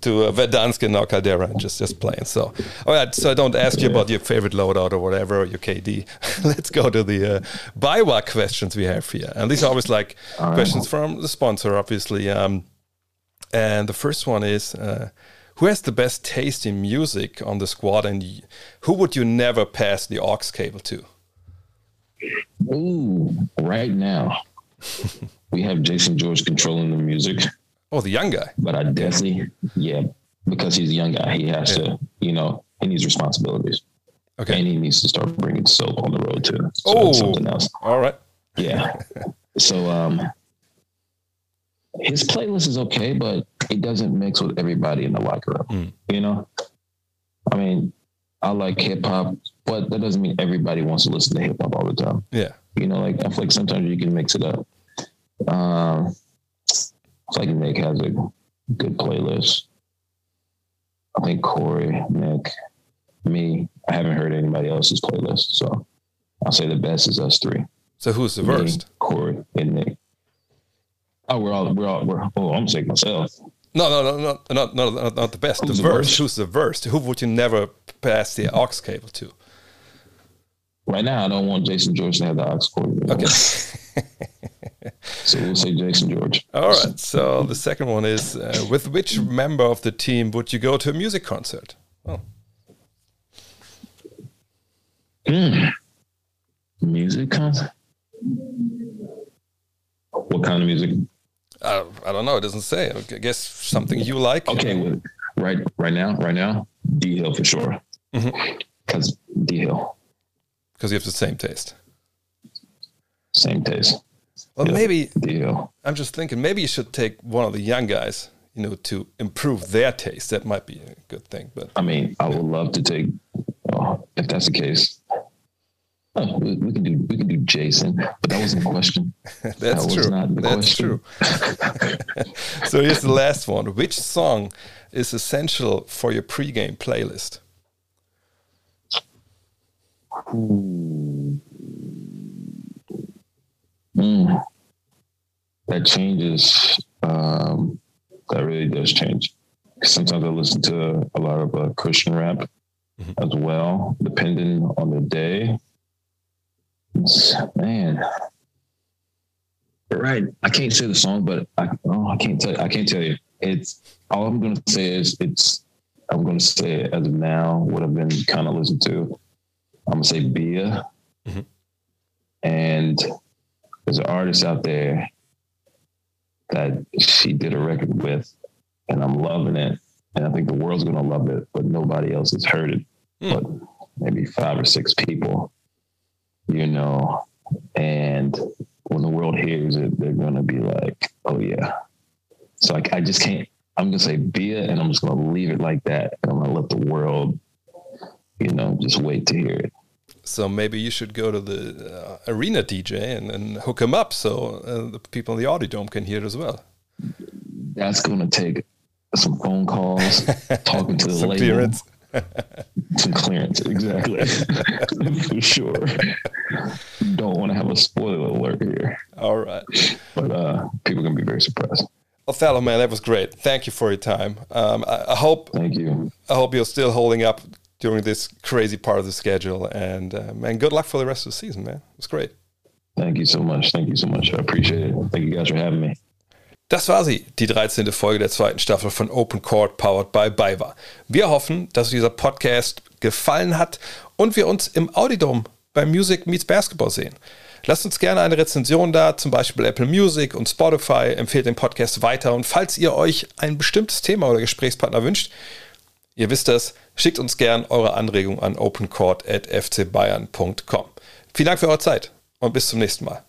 S2: to uh, Verdansk and now Caldera and just just playing. So, all right. So I don't ask you about your favorite loadout or whatever or your KD. Let's go to the uh, BayWa questions we have here, and these are always like all questions right. from the sponsor, obviously. Um, and the first one is. Uh, who has the best taste in music on the squad, and who would you never pass the aux cable to?
S3: Ooh, right now we have Jason George controlling the music.
S2: Oh, the young guy.
S3: But I definitely, yeah, because he's a young guy, he has yeah. to, you know, he needs responsibilities. Okay. And he needs to start bringing soap on the road too.
S2: So oh, something else. All right.
S3: Yeah. so, um, his playlist is okay, but it doesn't mix with everybody in the locker room. Mm. You know, I mean, I like hip hop, but that doesn't mean everybody wants to listen to hip hop all the time.
S2: Yeah,
S3: you know, like I feel like sometimes you can mix it up. Um, I feel like Nick has a good playlist. I think Corey, Nick, me. I haven't heard anybody else's playlist, so I'll say the best is us three.
S2: So who's the worst?
S3: Corey and Nick. Oh, we're all we're all we're. Oh, I'm sick myself.
S2: No, no, no, no, not not not the best. Who's the, the verse. Worst? Who's the worst? Who would you never pass the aux cable to?
S3: Right now, I don't want Jason George to have the aux cord. Okay. so we'll say Jason George.
S2: All right. So the second one is: uh, with which member of the team would you go to a music concert? Oh.
S3: Mm. Music concert. What kind of music?
S2: Uh, I don't know. It doesn't say. I guess something you like.
S3: Okay, well, right, right now, right now, D Hill for sure. Because mm-hmm. D Hill.
S2: Because you have the same taste.
S3: Same taste.
S2: Well, yeah, maybe D Hill. I'm just thinking maybe you should take one of the young guys, you know, to improve their taste. That might be a good thing. But
S3: I mean, I would love to take. Oh, if that's the case, Oh, we, we, can do we can do Jason, but that wasn't a question.
S2: That's that true. That's question. true. so here's the last one. Which song is essential for your pregame playlist?
S3: Mm. That changes. Um, that really does change. Sometimes I listen to a lot of uh, Christian rap mm-hmm. as well, depending on the day man. Right. I can't say the song, but I oh, I can't tell I can't tell you. It's all I'm gonna say is it's I'm gonna say as of now, what I've been kind of listening to. I'm gonna say Bia. Mm-hmm. And there's an artist out there that she did a record with, and I'm loving it. And I think the world's gonna love it, but nobody else has heard it. Mm. But maybe five or six people you know, and when the world hears it, they're gonna be like, "Oh yeah." So like, I just can't. I'm gonna say Bia, and I'm just gonna leave it like that, and I'm gonna let the world, you know, just wait to hear it.
S2: So maybe you should go to the uh, arena DJ and, and hook him up so uh, the people in the Audidome can hear it as well.
S3: That's gonna take some phone calls, talking to the label. Clearance. Some clearance, exactly. For sure. Don't want to have a spoiler alert here.
S2: All right.
S3: But uh, people to be very surprised.
S2: Othello, man, that was great. Thank you for your time. Um, I, I, hope.
S3: Thank you.
S2: I hope you're still holding up during this crazy part of the schedule, and uh, man, good luck for the rest of the season, man. It was great.
S3: Thank you so much. Thank you so much. I appreciate it. Thank you guys for having me.
S2: Das war sie, die 13. Folge der zweiten Staffel von Open Court powered by BayWa. Wir hoffen, dass dieser Podcast gefallen hat und wir uns im Audidome beim Music Meets Basketball sehen. Lasst uns gerne eine Rezension da, zum Beispiel Apple Music und Spotify. Empfehlt den Podcast weiter und falls ihr euch ein bestimmtes Thema oder Gesprächspartner wünscht, ihr wisst das, schickt uns gerne eure Anregungen an opencourt.fcbayern.com. Vielen Dank für eure Zeit und bis zum nächsten Mal.